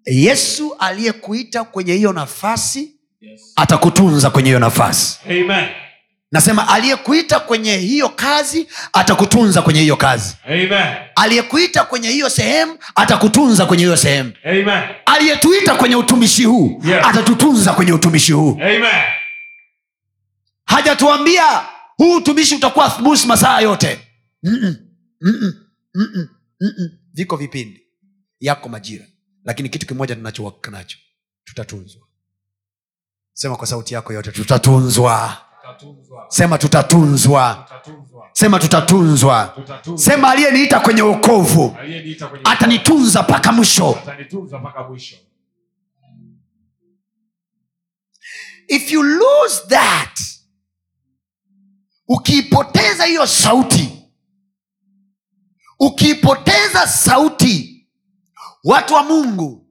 yesu aliyekuita kwenye hiyo nafasi Yes. atakutunza kwenye hiyo nafasi Amen. nasema aliyekuita kwenye hiyo kazi atakutunza kwenye hiyo kazi aliyekuita kwenye hiyo sehemu atakutunza kwenye hiyo sehemu aliyetuita kwenye utumishi huu Yeah. atatutunza kwenye utumishi huu hajatuambia huu utumishi utakuwa thubusi masaa yote Mm-mm, mm-mm, mm-mm, mm-mm. viko vipindi. Yako majira. Lakini kitu kimoja tunachowaka nacho. Tutatunzwa. Sema kwa sauti yako yote tutatunzwa. Sema tutatunzwa. Tutatunzwa. sema tutatunzwa. Sema aliyeniita kwenye uokovu atanitunza mpaka mwisho. Atanitunza mpaka mwisho. if you lose that ukiipoteza hiyo sauti ukiipoteza sauti watu wa mungu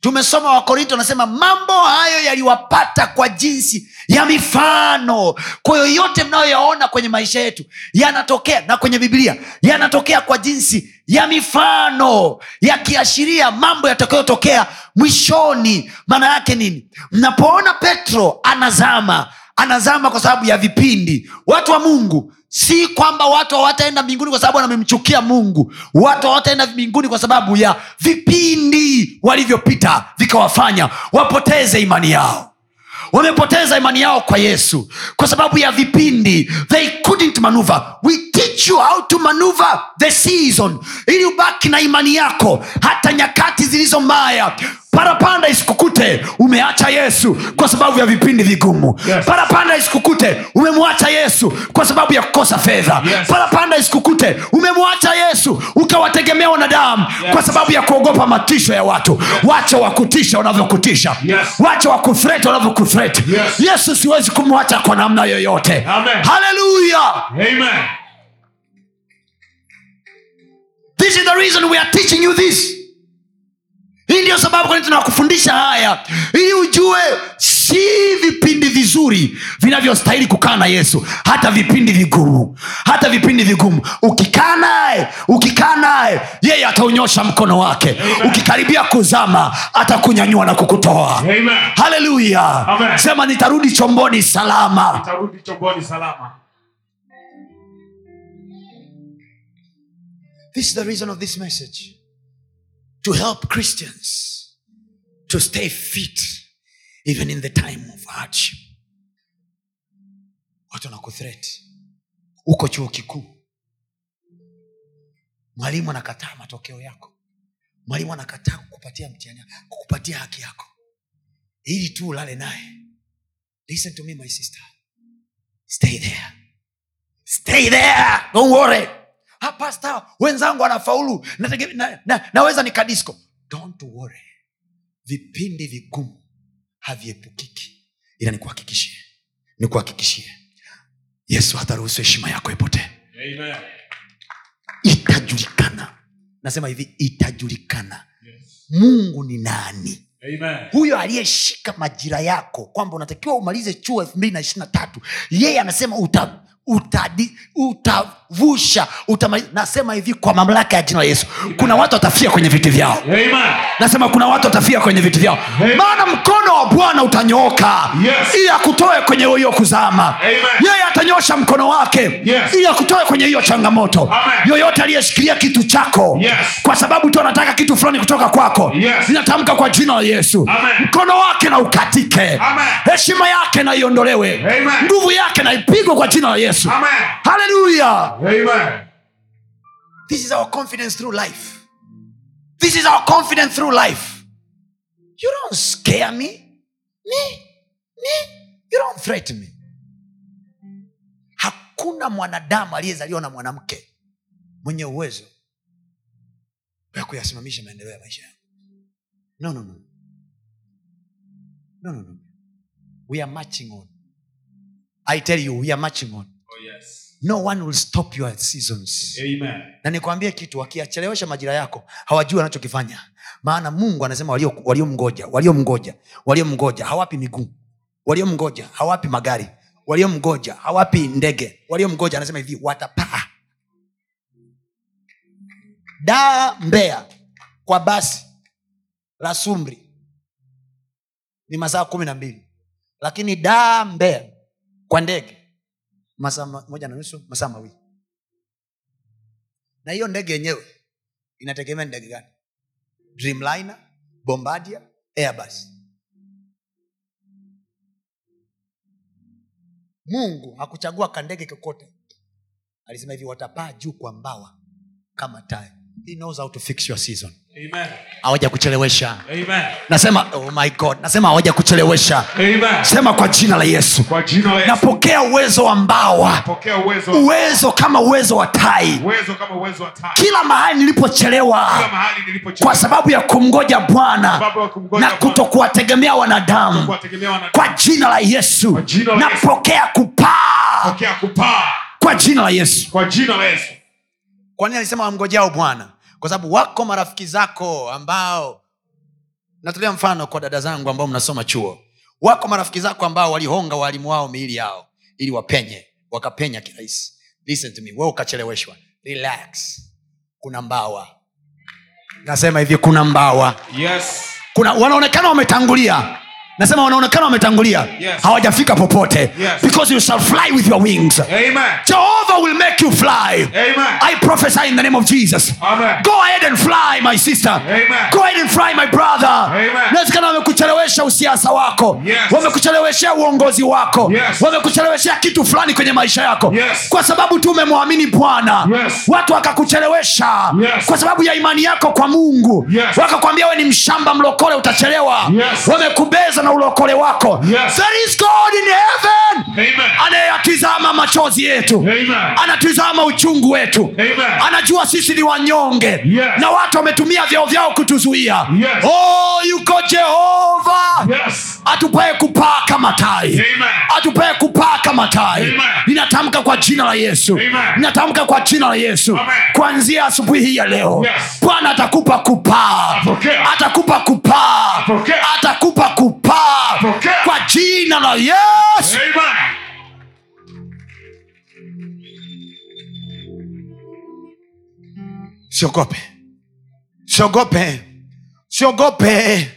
tumesoma wakorinto anasema mambo hayo yaliwapata kwa jinsi ya mifano. Kwa yoyote mnayoyaona kwenye maisha yetu yanatokea na kwenye biblia yanatokea kwa jinsi ya mifano yakiashiria mambo yatakayotokea mwishoni. Maana yake nini? Mnapoona petro anazama anazama kwa sababu ya vipindi. Watu wa mungu si kwamba watu hawataenda mbinguni kwa sababu wamemchukia mungu. Watu hawataenda mbinguni kwa sababu ya vipindi walivyopita vikawafanya wapoteze imani yao. Wamepoteza imani yao kwa yesu kwa sababu ya vipindi. They couldn't maneuver. We teach you how to maneuver the season. Ili ubaki na imani yako hata nyakati zilizo mbaya parapanda isikukute umeacha yesu kwa sababu ya vipindi vigumu. Yes. parapanda isikukute umemwacha yesu kwa sababu ya kukosa fedha. Yes. parapanda isikukute umemwacha yesu ukawategemea wanadamu Yes. kwa sababu ya kuogopa matisho ya watu. Wacha wakutisha wanavyokutisha. Yes. wacha wakufreti wanavyokufreti Yes. yesu siwezi kumwacha kwa namna yoyote. Haleluya this is the reason we are teaching you this hii ndiyo sababu kwani tunakufundisha haya? Ili ujue si vipindi vizuri vinavyostahili kukaa na yesu. Hata vipindi vigumu hata vipindi vigumu. Ukikaa naye ukikaa naye yeye ataunyosha mkono wake. Ukikaribia kuzama atakunyanyua na kukutoa. Haleluya sema nitarudi chomboni salama. Tarudi chomboni salama. This is the reason of this message to help Christians to stay fit even in the time of hardship. Watu wanakuthreat, uko chuo kikuu, mwalimu anakataa matokeo yako, mwalimu anakataa kukupatia mtihani kukupatia haki yako. Ili tu ulale naye. Listen to me my sister. Stay there. Stay there. Don't worry ah, pasta wenzangu anafaulu naweza na, na, naweza nikadisko don't worry. Vipindi vigumu haviepukiki. Ila nikuhakikishie nikuhakikishie. Yesu hataruhusu heshima yako ipotee. Amen. itajulikana. Nasema hivi itajulikana. Yes. mungu ni nani? Amen. huyo aliyeshika majira yako kwamba unatakiwa umalize chuo elfu mbili na ishiri na tatu yeye anasema uta utadi, utavusha utama... nasema hivi kwa mamlaka ya jina la yesu kuna watu watafia kwenye viti vyao Amen. nasema kuna watu watafia kwenye viti vyao Amen. maana mkono wa bwana utanyooka Yes. ili akutoe kwenye hiyo kuzama yeye atanyosha mkono wake Yes. ili akutoe kwenye hiyo changamoto Amen. yoyote aliyeshikilia kitu chako Yes. kwa sababu tu anataka kitu fulani kutoka kwako Yes. ninatamka kwa jina la yesu Amen. mkono wake na ukatike heshima yake na iondolewe nguvu yake na ipigwe kwa jina la yesu Amen. haleluya Amen. this is our confidence through life. This is our confidence through life. You don't scare me. Me me you don't threaten me. Hakuna mwanadamu aliyezaliwa na mwanamke mwenye uwezo wa kuyasimamisha maendeleo ya maisha yangu no no no. No no no. We are marching on. I tell you we are marching on. Oh, yes. No one will stop your seasons. Amen. na nikwambie kitu wakiyachelewesha majira yako hawajui wanachokifanya. Maana mungu anasema waliomgoja walio waliomgoja waliomngoja hawapi miguu. Waliomgoja hawapi magari. Waliomgoja hawapi ndege. Waliomgoja anasema hivi watapaa. Daa mbea kwa basi la sumri ni masaa kumi na mbili. Lakini daa mbea kwa ndege masaa moja na nusu masaa mawili. Na hiyo ndege yenyewe inategemea ni ndege gani? Dreamliner bombardier airbus. Mungu hakuchagua kandege kokote. Alisema hivi watapaa juu kwa mbawa kama tai he knows how to fix your season. Amen. hawaja kuchelewesha Amen. nasema oh my god nasema hawaja kuchelewesha Amen. sema kwa jina la yesu. Jina la Yesu. napokea uwezo wa mbawa. Uwezo. uwezo kama uwezo wa tai. Kila mahali nilipochelewa. Nilipo kwa sababu ya kumgoja bwana na kutokuwategemea kuto kuwategemea wanadamu. Kwa jina la yesu. Jina la Yesu. napokea kupaa. Kwa jina la yesu. Kwa jina la Yesu. Kwa nini alisema wamngojao bwana? Kwa sababu wako marafiki zako ambao natolea mfano kwa dada zangu ambao mnasoma chuo. Wako marafiki zako ambao walihonga waalimu wao miili yao ili wapenye wakapenya kirahisi. Listen to me ukacheleweshwa. Relax. Kuna mbawa. Nasema hivi kuna mbawa. Yes. kuna wanaonekana wametangulia nasema wanaonekana wametangulia Yes. hawajafika popote Yes. because you shall fly with your wings Amen. jehovah will make you fly Amen. i prophesy in the name of jesus Amen. go ahead and fly my sister Amen. go ahead and fly my brother Amen. nawezekana wamekuchelewesha usiasa wako Yes. wamekucheleweshea uongozi wako Yes. wamekucheleweshea kitu fulani kwenye maisha yako Yes. kwa sababu tu umemwamini bwana Yes. watu wakakuchelewesha Yes. kwa sababu ya imani yako kwa mungu Yes. wakakwambia we ni mshamba mlokole utachelewa Yes. wamekubeza na ulokole wako Yes. there is god in heaven anayeyatizama machozi yetu Amen. anatizama uchungu wetu Amen. anajua sisi ni wanyonge Yes. na watu wametumia vyao vyao kutuzuia Yes. oh, yuko jehova Yes. atupae kupaa kama tai Amen. atupae kupaa kama tai Amen. ninatamka kwa jina la yesu Amen. ninatamka kwa jina la yesu kuanzia asubuhi hii ya leo Yes. bwana atakupa kupaa atakupa kupaa atakupa kupaa Pokea. kwa jina la yesu Amen. siogope siogope siogope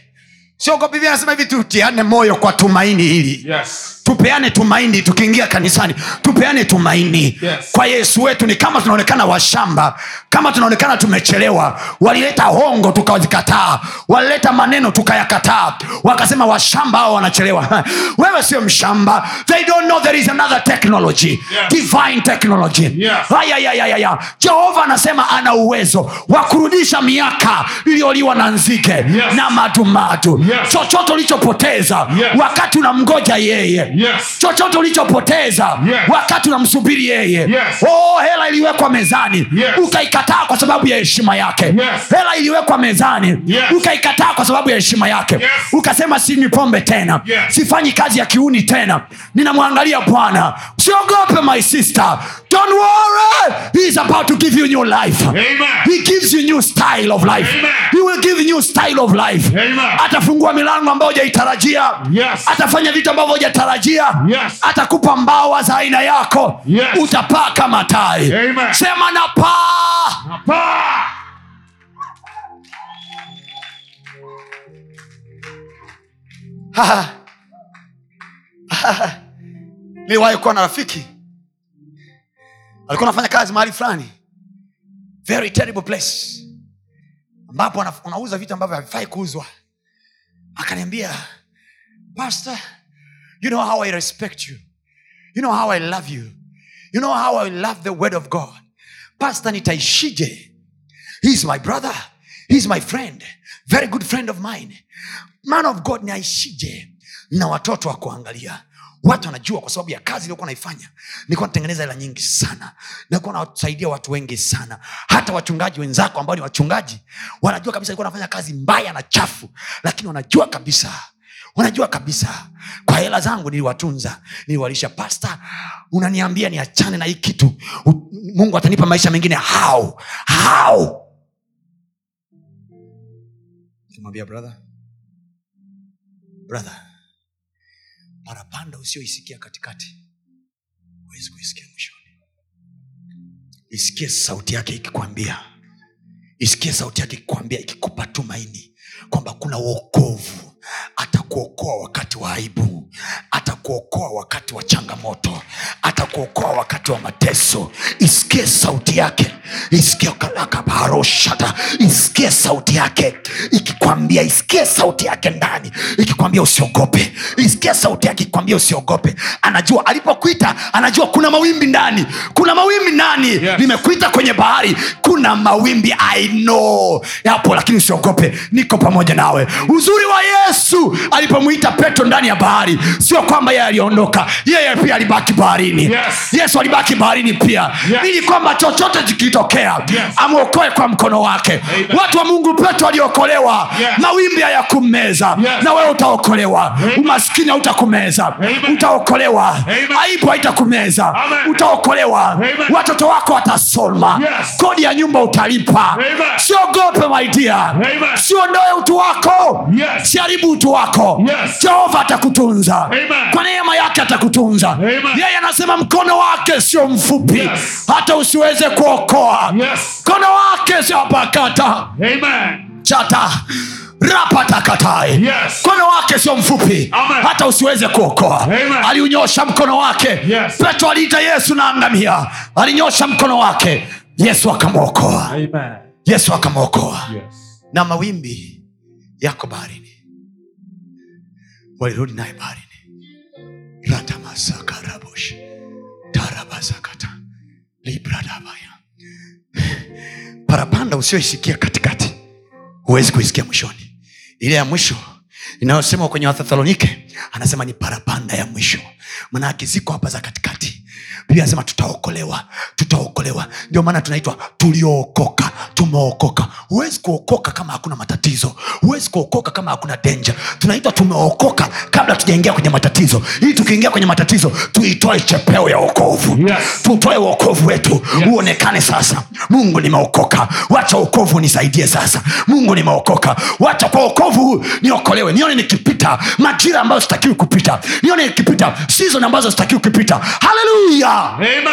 siogope hivi anasema hivi tutiane moyo kwa tumaini hili Yes. Tupeane tumaini tukiingia kanisani tupeane tumaini Yes. kwa yesu wetu ni kama tunaonekana washamba kama tunaonekana tumechelewa walileta hongo tukazikataa walileta maneno tukayakataa wakasema washamba hao wanachelewa wewe sio mshamba they don't know there is another technology divine technology Yes. Ayayayaya. jehova anasema ana uwezo wa kurudisha miaka iliyoliwa na nzige Yes. na madumadu Yes. chochote ulichopoteza Yes. wakati unamgoja yeye Yes. Chochote ulichopoteza Yes. wakati unamsubiri yeye Yes. oh, hela iliwekwa mezani Yes. ukaikataa kwa sababu ya heshima yake Yes. hela iliwekwa mezani Yes. ukaikataa kwa sababu ya heshima yake Yes. ukasema sinywi pombe tena Yes. sifanyi kazi ya kiuni tena ninamwangalia bwana usiogope my sister don't worry he is about to give you new life Amen. he gives you new style of life Amen. he will give you new style of life Amen. atafungua milango ambayo hujaitarajia Yes. atafanya vitu ambavyo hujatarajia Yes. atakupa mbawa za aina yako Yes. utapaa kama tai Amen. sema na paa Pa! Niliwahi kuwa na rafiki. Alikuwa anafanya kazi mahali fulani. Very terrible place. Ambapo unauza vitu ambavyo havifai kuuzwa. Akaniambia pastor you know how i respect you. You know how i love you. You know how i love the word of god. Pastor nitaishije? Heis my brother. Heis my friend. Very good friend of mine. Man of god niaishije na watoto wa kuangalia watu wanajua kwa sababu ya kazi iliyokuwa naifanya. Nilikuwa natengeneza hela nyingi sana. Nilikuwa nawasaidia watu wengi sana. Hata wachungaji wenzako ambao ni wachungaji wanajua kabisa nilikuwa nafanya kazi mbaya na chafu. Lakini wanajua kabisa wanajua kabisa. Kwa hela zangu niliwatunza. Niliwalisha pasta unaniambia niachane na hii kitu? Mungu atanipa maisha mengine. Hao hao nimwambia brother. Brother parapanda usioisikia katikati. Huwezi kuisikia mwishoni. Isikie sauti yake ikikwambia. Isikie sauti yake ikikwambia ikikupa tumaini kwamba kuna uokovu atakuokoa wakati wa aibu. Atakuokoa wakati wa changamoto. Atakuokoa wakati wa mateso. Isikie sauti yake. Isikie kalakabaroshata isikie sauti yake. Ikikwambia isikie sauti yake ndani. Ikikwambia usiogope. Isikie sauti yake ikikwambia usiogope. Anajua alipokuita anajua kuna mawimbi ndani. Kuna mawimbi ndani. Yes. nimekuita kwenye bahari. Kuna mawimbi i know. Yapo lakini usiogope. Niko pamoja nawe. Uzuri wa yesu alipomwita petro ndani ya bahari sio kwamba yeye aliondoka yeye pia alibaki baharini. Yes. yesu alibaki baharini pia. Yes. ili kwamba chochote kikitokea Yes. amwokoe kwa mkono wake. Amen. watu wa mungu petro aliokolewa Yes. mawimbi hayakummeza Yes. na wewe utaokolewa. Umaskini hautakumeza. Utaokolewa. Aibu haitakumeza. Utaokolewa. Watoto wako watasoma. Yes. kodi ya nyumba utalipa. Siogope maidia siondoe utu wako. Yes. Siharibu utu wako Yes. jehova atakutunza Amen. kwa neema yake atakutunza yeye anasema mkono wake sio mfupi Yes. hata usiweze kuokoa Yes. mkono wake sio pakata Amen. chata rapatakatai Yes. mkono wake sio mfupi Amen. hata usiweze kuokoa aliunyosha mkono wake Yes. petro aliita yesu naangamia alinyosha mkono wake yesu akamwokoa Amen. yesu akamwokoa Yes. na mawimbi yako baharini walirudi naye baharini ratamasakarabosh tarabazakata libradabaya parapanda usioisikia katikati. Huwezi kuisikia mwishoni. Ile ya mwisho inayosema kwenye wathesalonike anasema ni parapanda ya mwisho manake ziko hapa za katikati. Biblia anasema tutaokolewa tutaokolewa. Ndio maana tunaitwa tuliookoka tumeokoka. Huwezi kuokoka kama hakuna matatizo. Huwezi kuokoka kama hakuna denja tunaitwa tumeokoka kabla tujaingia kwenye matatizo. Ili tukiingia kwenye matatizo tuitoe chepeo ya okovu Yes. tutoe uokovu wetu. Yes. uonekane sasa. Mungu nimeokoka. Wacha uokovu nisaidie sasa. Mungu nimeokoka. Wacha kwa uokovu huu niokolewe. Nione nikipita. Majira ambayo sitakiwi kupita. Nione nikipita sizon ambazo sitakiwi ukipita haleluya Amen.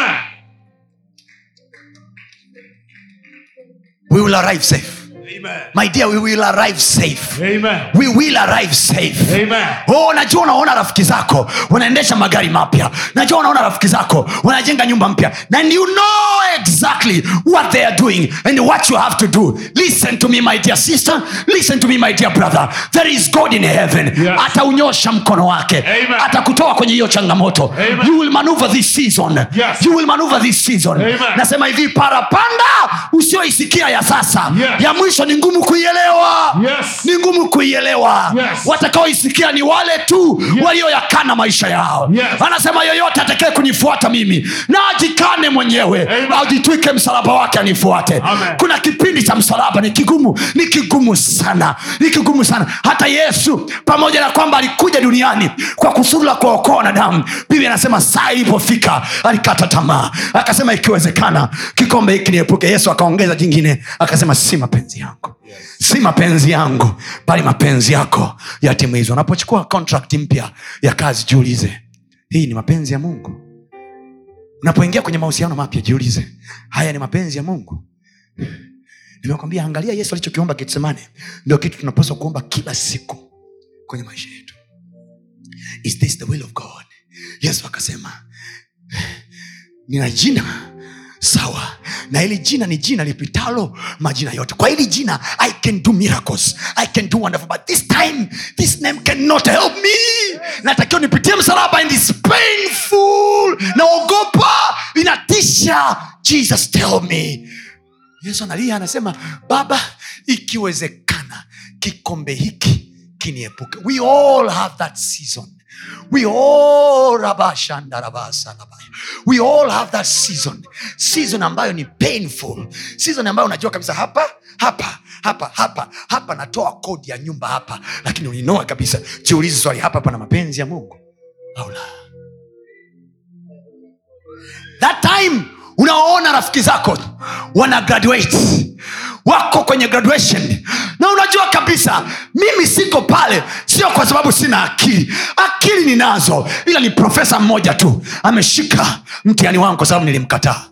we will arrive safe my dear we will arrive safe Amen. we will arrive safe Amen. oh, najua unaona rafiki zako wanaendesha magari mapya najua unaona rafiki zako wanajenga nyumba mpya and you know exactly what they are doing and what you have to do listen to me my dear sister listen to me my dear brother there is god in heaven Yes. ataunyosha mkono wake Amen. atakutoa kwenye hiyo changamoto Amen. you will maneuver this season Yes. you will maneuver this season Amen. nasema hivi parapanda usioisikia ya sasa Yes. ya mwisho ni ngumu kuielewa Yes. ni ngumu kuielewa Yes. watakaoisikia ni wale tu yes. walioyakana maisha yao Yes. anasema yoyote atakee kunifuata mimi na ajikane mwenyewe ajitwike msalaba wake anifuate Amen. kuna kipindi cha msalaba ni kigumu ni kigumu sana ni kigumu sana hata yesu pamoja na kwamba alikuja duniani kwa kusudi la kuwaokoa wanadamu bibi anasema saa ilipofika alikata tamaa akasema ikiwezekana kikombe hiki niepuke yesu akaongeza jingine akasema si mapenzi yangu si mapenzi yangu bali mapenzi yako yatimizwa unapochukua contract mpya ya kazi jiulize hii ni mapenzi ya mungu? Unapoingia kwenye mahusiano mapya jiulize haya ni mapenzi ya mungu? Nimekwambia angalia yesu alichokiomba getsemane ndio kitu tunapaswa kuomba kila siku kwenye maisha yetu. Is this the will of god? Yesu akasema nina jina sawa. Na hili jina ni jina lipitalo majina yote. Kwa hili jina i can do miracles. I can do wonderful. But this time this name cannot help me. Natakiwa nipitie msalaba and is painful. Naogopa. Inatisha. Jesus tell me. Yesu analia anasema baba ikiwezekana kikombe hiki kiniepuke. We all have that season we all we all have that season. Season ambayo ni painful. Season ambayo unajua kabisa hapa hapa hapa hapa hapa natoa kodi ya nyumba hapa lakini uninoa kabisa. Jiulizi swali hapa pana mapenzi ya mungu au that time unaona rafiki zako wana graduate wako kwenye graduation. Na unajua kabisa mimi siko pale sio kwa sababu sina akili. Akili ninazo ila ni profesa mmoja tu. Ameshika mtihani wangu kwa sababu nilimkataa.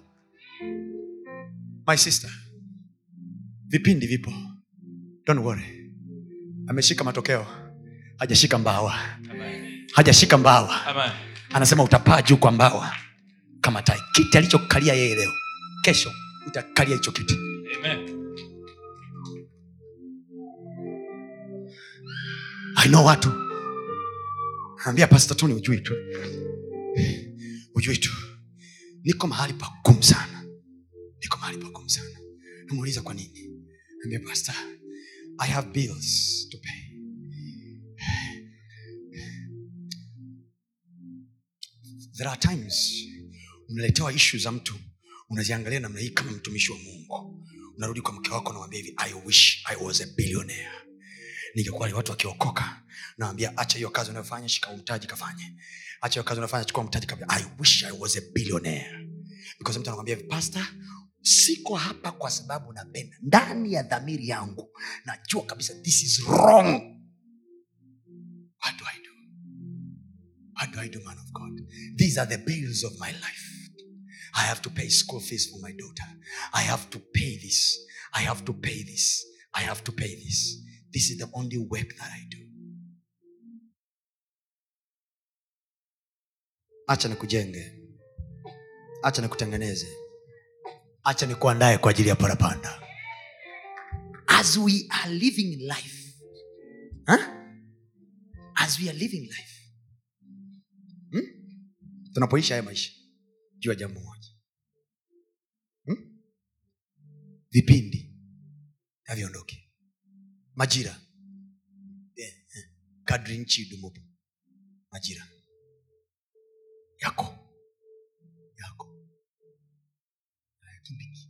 My sister vipindi vipo. Don't worry. Ameshika matokeo. Hajashika mbawa. Hajashika mbawa. Amen. anasema utapaa juu kwa mbawa. Kama tai. Kiti alichokalia yeye leo. Kesho utakalia hicho kiti i know watu. Naambia pasta tu ujui tu. Ujui tu. Niko mahali pagumu sana. Niko mahali pagumu sana. Namuuliza kwa nini? Naambia pasta i have bills to pay. There are times unaletewa ishu za mtu unaziangalia namna hii kama mtumishi wa mungu. Unarudi kwa mke wako nawambia hivi i wish i was a billionaire ningekuwa ni watu wakiokoka nawambia acha hiyo kazi unayofanya shika mtaji kafanye acha hiyo kazi unayofanya chukua mtaji kafanye. i wish i was a billionaire because mtu anakwambia pastor siko hapa kwa sababu napenda ndani ya dhamiri yangu najua kabisa this is wrong what do i do what do i do man of god these are the bills of my life I have to pay school fees for my daughter. I have to pay this. I have to pay this. I have to pay this. This is the only work that I do. Acha nikujenge, acha nikutengeneze, acha nikuandae kwa ajili ya parapanda. As we are living life, huh? as we are living life, hmm? tunapoisha haya maisha jua jambo moja hmm? vipindi haviondoke majira eh, eh, kadri nchi idumupo majira yako yako hayakimbiki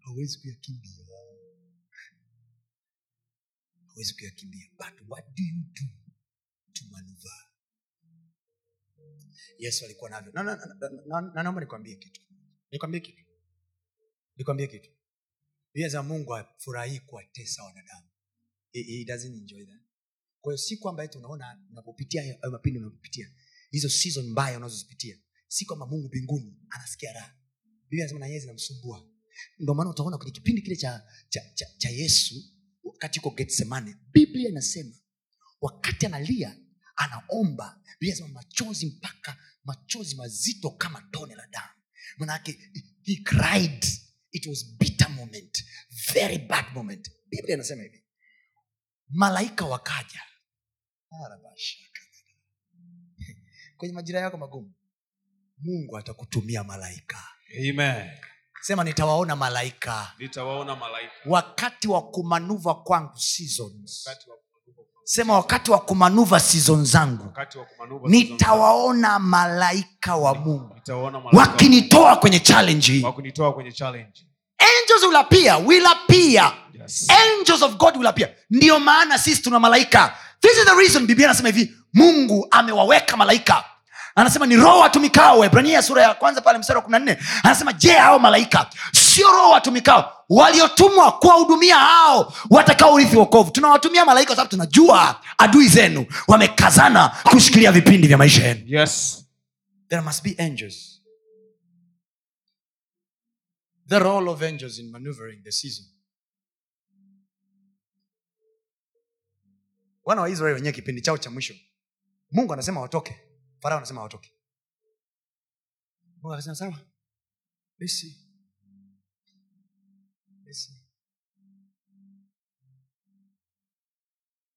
hawezi kuyakimbia hawezi kuyakimbia but what do you do to manuva yesu alikuwa navyo na- na- na- na- na- na naomba nikwambie kitu nikwambie kitu nikwambie kitu bia za mungu afurahii kuwatesa wanadamu. He, he doesn't enjoy unapopitia hayo mapindi unapopitia hizo season mbaya unazozipitia si kwamba mungu mbinguni anasikia raha. Biblia anasema na yeye zinamsumbua. Ndio maana utaona kwenye kipindi kile cha, cha, cha, cha yesu wakati uko getsemane biblia inasema wakati analia anaomba. Biblia inasema machozi mpaka machozi mazito kama tone la damu. Manake he cried it was bitter moment very bad moment. Biblia inasema hivi. Malaika wakaja. Kwenye majira yako magumu mungu atakutumia malaika. Amen. sema nitawaona malaika. Nitawaona malaika. Wakati wa kumanuva kwangu seasons. Wakati wa sema wakati wa kumanuva sizon zangu nitawaona malaika wa mungu. Wakinitoa kwenye challenge hii. Angels will appear will appear Yes. angels of god will appear ndiyo maana sisi tuna malaika. This is the reason biblia anasema hivi mungu amewaweka malaika anasema ni roho watumikao webrania sura ya kwanza pale mstari wa kumi na nne. Anasema je hao malaika sio roho watumikao waliotumwa kuwahudumia hao watakaorithi wokovu. Tunawatumia malaika sababu tunajua adui zenu wamekazana kushikilia vipindi vya maisha yenu. Yes. there must be angels. The role of angels in maneuvering the season. Wana wa israeli wenyewe kipindi chao cha mwisho. Mungu anasema watoke farao anasema watoke akasema sawa. Basi. Basi.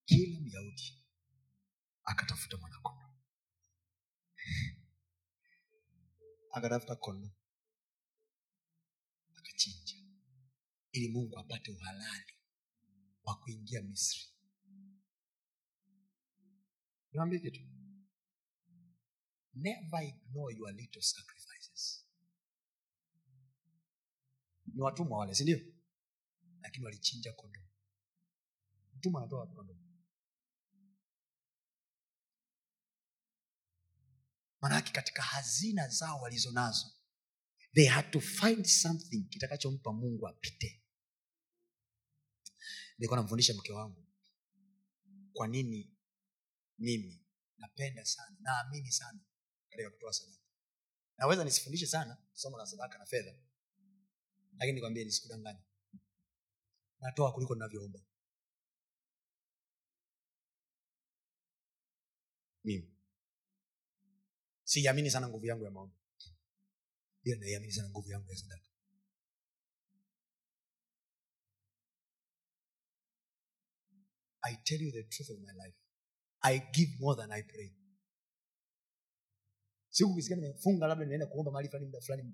Kila myahudi akatafuta mwanakondo akatafuta kondo akachinja. Ili mungu apate uhalali wa kuingia misri. Niwambie kitu never ignore your little sacrifices. Ni watumwa wale sindio lakini walichinja kondoo. Mtumwa anatoa kondoo. Manake katika hazina zao walizo nazo they had to find something kitakachompa mungu apite. Nilikuwa namfundisha mke wangu kwa nini mimi napenda sana naamini sana katika kutoa sadaka. Naweza nisifundishe sana somo la sadaka na fedha lakini nikwambie nisikudanganya natoa kuliko ninavyoomba. Mimi. Siiamini sana nguvu yangu ya maombi. Ila naiamini sana nguvu yangu ya sadaka. I tell you the truth of my life. I give more than i pray siku kisikia nimefunga labda nienda kuomba mahali fulani muda fulani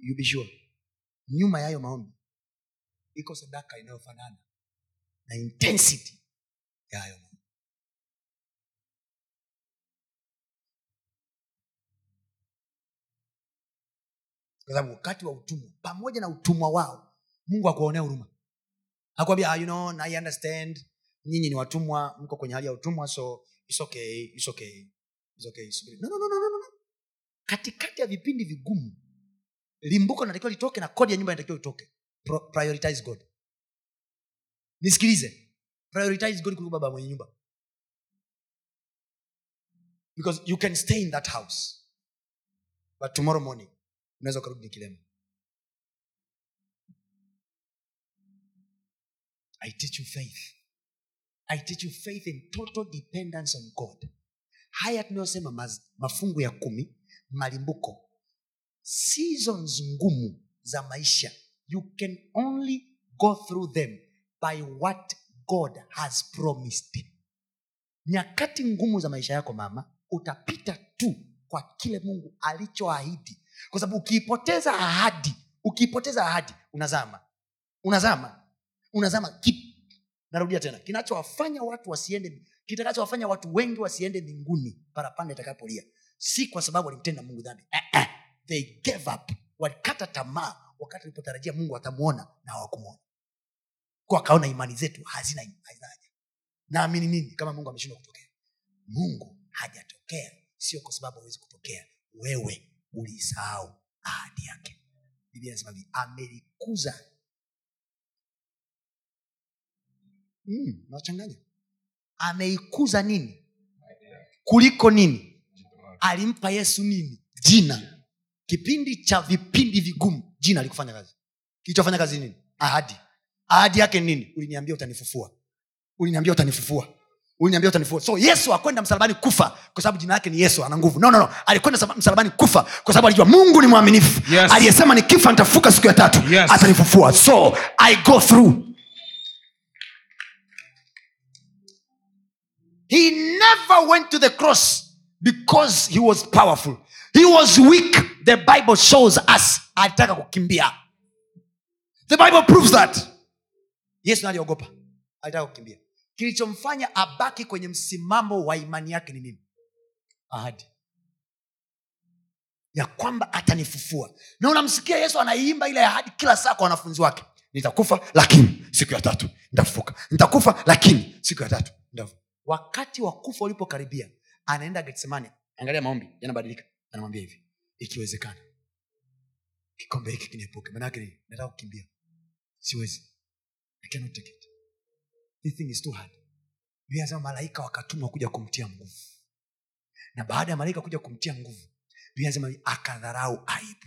you nyuma yayo maombi iko sadaka inayofanana na intensity ya hayo maombi. Kwa wakati wa utumwa pamoja na utumwa wao mungu akuwaonea huruma. Akwambia ah, you know, I understand. Nyinyi ni watumwa mko kwenye hali ya utumwa so it's okay, it's okay, okay. subiri. No, no, no, no, no. katikati ya vipindi vigumu limbuko linatakiwa litoke na kodi ya nyumba inatakiwa itoke. Pro, prioritize god. Nisikilize. Prioritize god kuliko baba mwenye nyumba. Because you can stay in that house. But tomorrow morning unaweza ukarudi ni kilema. I teach you faith. I teach you faith in total dependence on god haya tunayosema mafungu ya kumi malimbuko seasons ngumu za maisha. You can only go through them by what god has promised. Nyakati ngumu za maisha yako mama utapita tu kwa kile mungu alichoahidi. Kwa sababu ukiipoteza ahadi ukiipoteza ahadi unazama. Unazama. Unazama. Kip. Narudia tena. Kinachowafanya watu wasiende kitakachowafanya watu wengi wasiende mbinguni parapanda itakapolia. Si kwa sababu walimtenda mungu dhambi. Eh. they gave up. Walikata tamaa wakati walipotarajia mungu atamwona na hawakumwona kwa akaona imani zetu hazina hazina naamini nini? Kama mungu ameshindwa kutokea. Mungu hajatokea. Sio kwa sababu hawezi kutokea. Wewe uliisahau ahadi yake. Biblia hivi amelikuza. Mm, nachanganya ameikuza nini? Kuliko nini? Alimpa yesu nini? Jina. Kipindi cha vipindi vigumu jina alikufanya kazi. Kilichofanya kazi nini? Ahadi. Ahadi yake nini? Uliniambia utanifufua. Uliniambia utanifufua. Uliniambia utanifufua. So yesu akwenda msalabani kufa kwa sababu jina yake ni yesu ana nguvu. No, no, no. alikwenda msalabani kufa kwa sababu alijua mungu ni mwaminifu. Yes. aliyesema nikifa nitafuka siku ya tatu. Yes. atanifufua. So i go through he never went to the cross because he was powerful. He was weak. The bible shows us alitaka kukimbia. The bible proves that. Yesu aliogopa. Alitaka kukimbia. Kilichomfanya abaki kwenye msimamo wa imani yake ni nini? Ahadi. Ya kwamba atanifufua. Na unamsikia yesu anaiimba ile ahadi kila saa kwa wanafunzi wake. Nitakufa lakini siku ya tatu nitafufuka. Nitakufa lakini siku ya tatu nitafufuka wakati wa kufa ulipokaribia anaenda getsemani. Angalia maombi yanabadilika. Anamwambia hivi ikiwezekana kikombe hiki kiniepuke. Manake nataka kukimbia. Siwezi. I cannot take it. This thing is too hard. biasema malaika wakatumwa kuja kumtia nguvu. Na baada ya malaika kuja kumtia nguvu biasema akadharau aibu.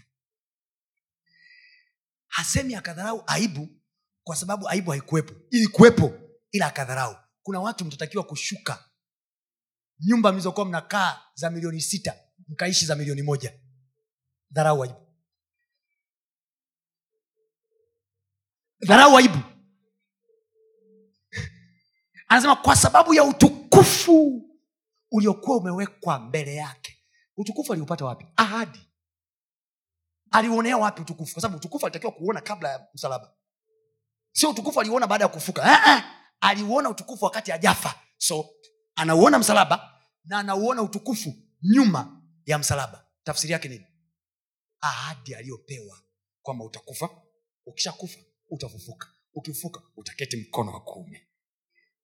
Hasemi akadharau aibu kwa sababu aibu haikuwepo. Ilikuwepo ila akadharau kuna watu mtatakiwa kushuka. Nyumba mlizokuwa mnakaa za milioni sita mkaishi za milioni moja. Dharau aibu dharau aibu anasema kwa sababu ya utukufu uliokuwa umewekwa mbele yake. Utukufu aliupata wapi? Ahadi. Aliuonea wapi utukufu? Kwa sababu utukufu alitakiwa kuuona kabla ya msalaba. Sio utukufu aliuona baada ya kufuka. Eh, eh. Aliuona utukufu wakati ajafa so anauona msalaba na anauona utukufu nyuma ya msalaba. Tafsiri yake nini? Ahadi aliyopewa kwamba utakufa. Ukishakufa utafufuka. Ukifufuka utaketi mkono wa kuume.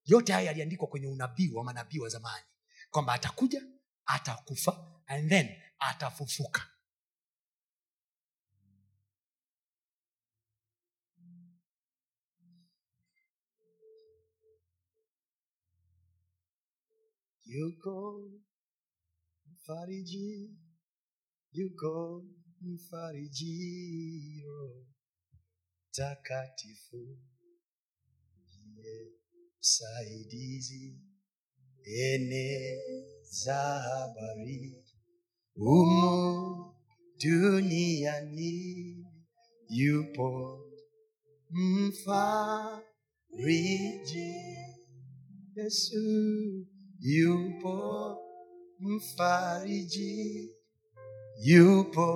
Yote haya yaliandikwa kwenye unabii wa manabii wa zamani. Kwamba atakuja atakufa and then atafufuka yuko mfariji yuko mfarijio takatifu ndiye msaidizi eneza habari umo duniani. Yupo mfariji yesu yupo mfariji. Yupo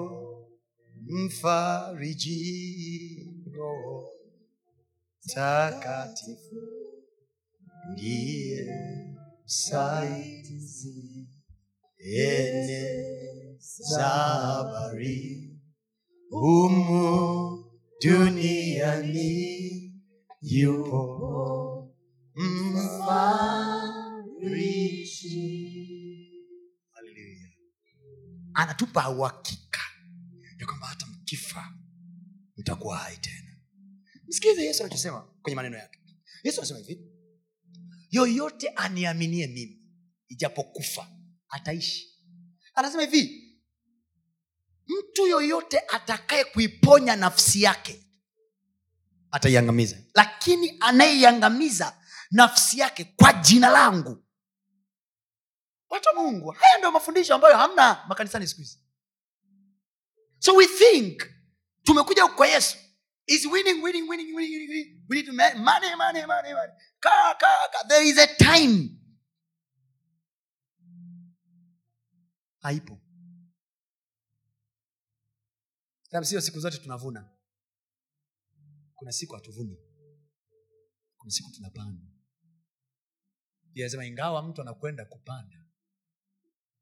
mfariji. Roho takatifu. Ndiye msaidizi. Eneza habari humu duniani. Yupo mfariji haleluya anatupa uhakika ya kwamba hata mkifa mtakuwa hai tena. Msikilize yesu anachosema kwenye maneno yake. Yesu anasema hivi yoyote aniaminie mimi ijapokufa ataishi. Anasema hivi mtu yoyote atakaye kuiponya nafsi yake ataiangamiza. Lakini anayeiangamiza nafsi yake kwa jina langu watu wa mungu. Haya ndio mafundisho ambayo hamna makanisani siku hizi. So we think tumekuja kwa yesu. Is winning winning winning winning, winning. we need money money money money. Ka, ka, ka. there is a time. Haipo. Sio siku zote tunavuna. Kuna siku hatuvuni. Kuna siku tunapanda. Inasema ingawa mtu anakwenda kupanda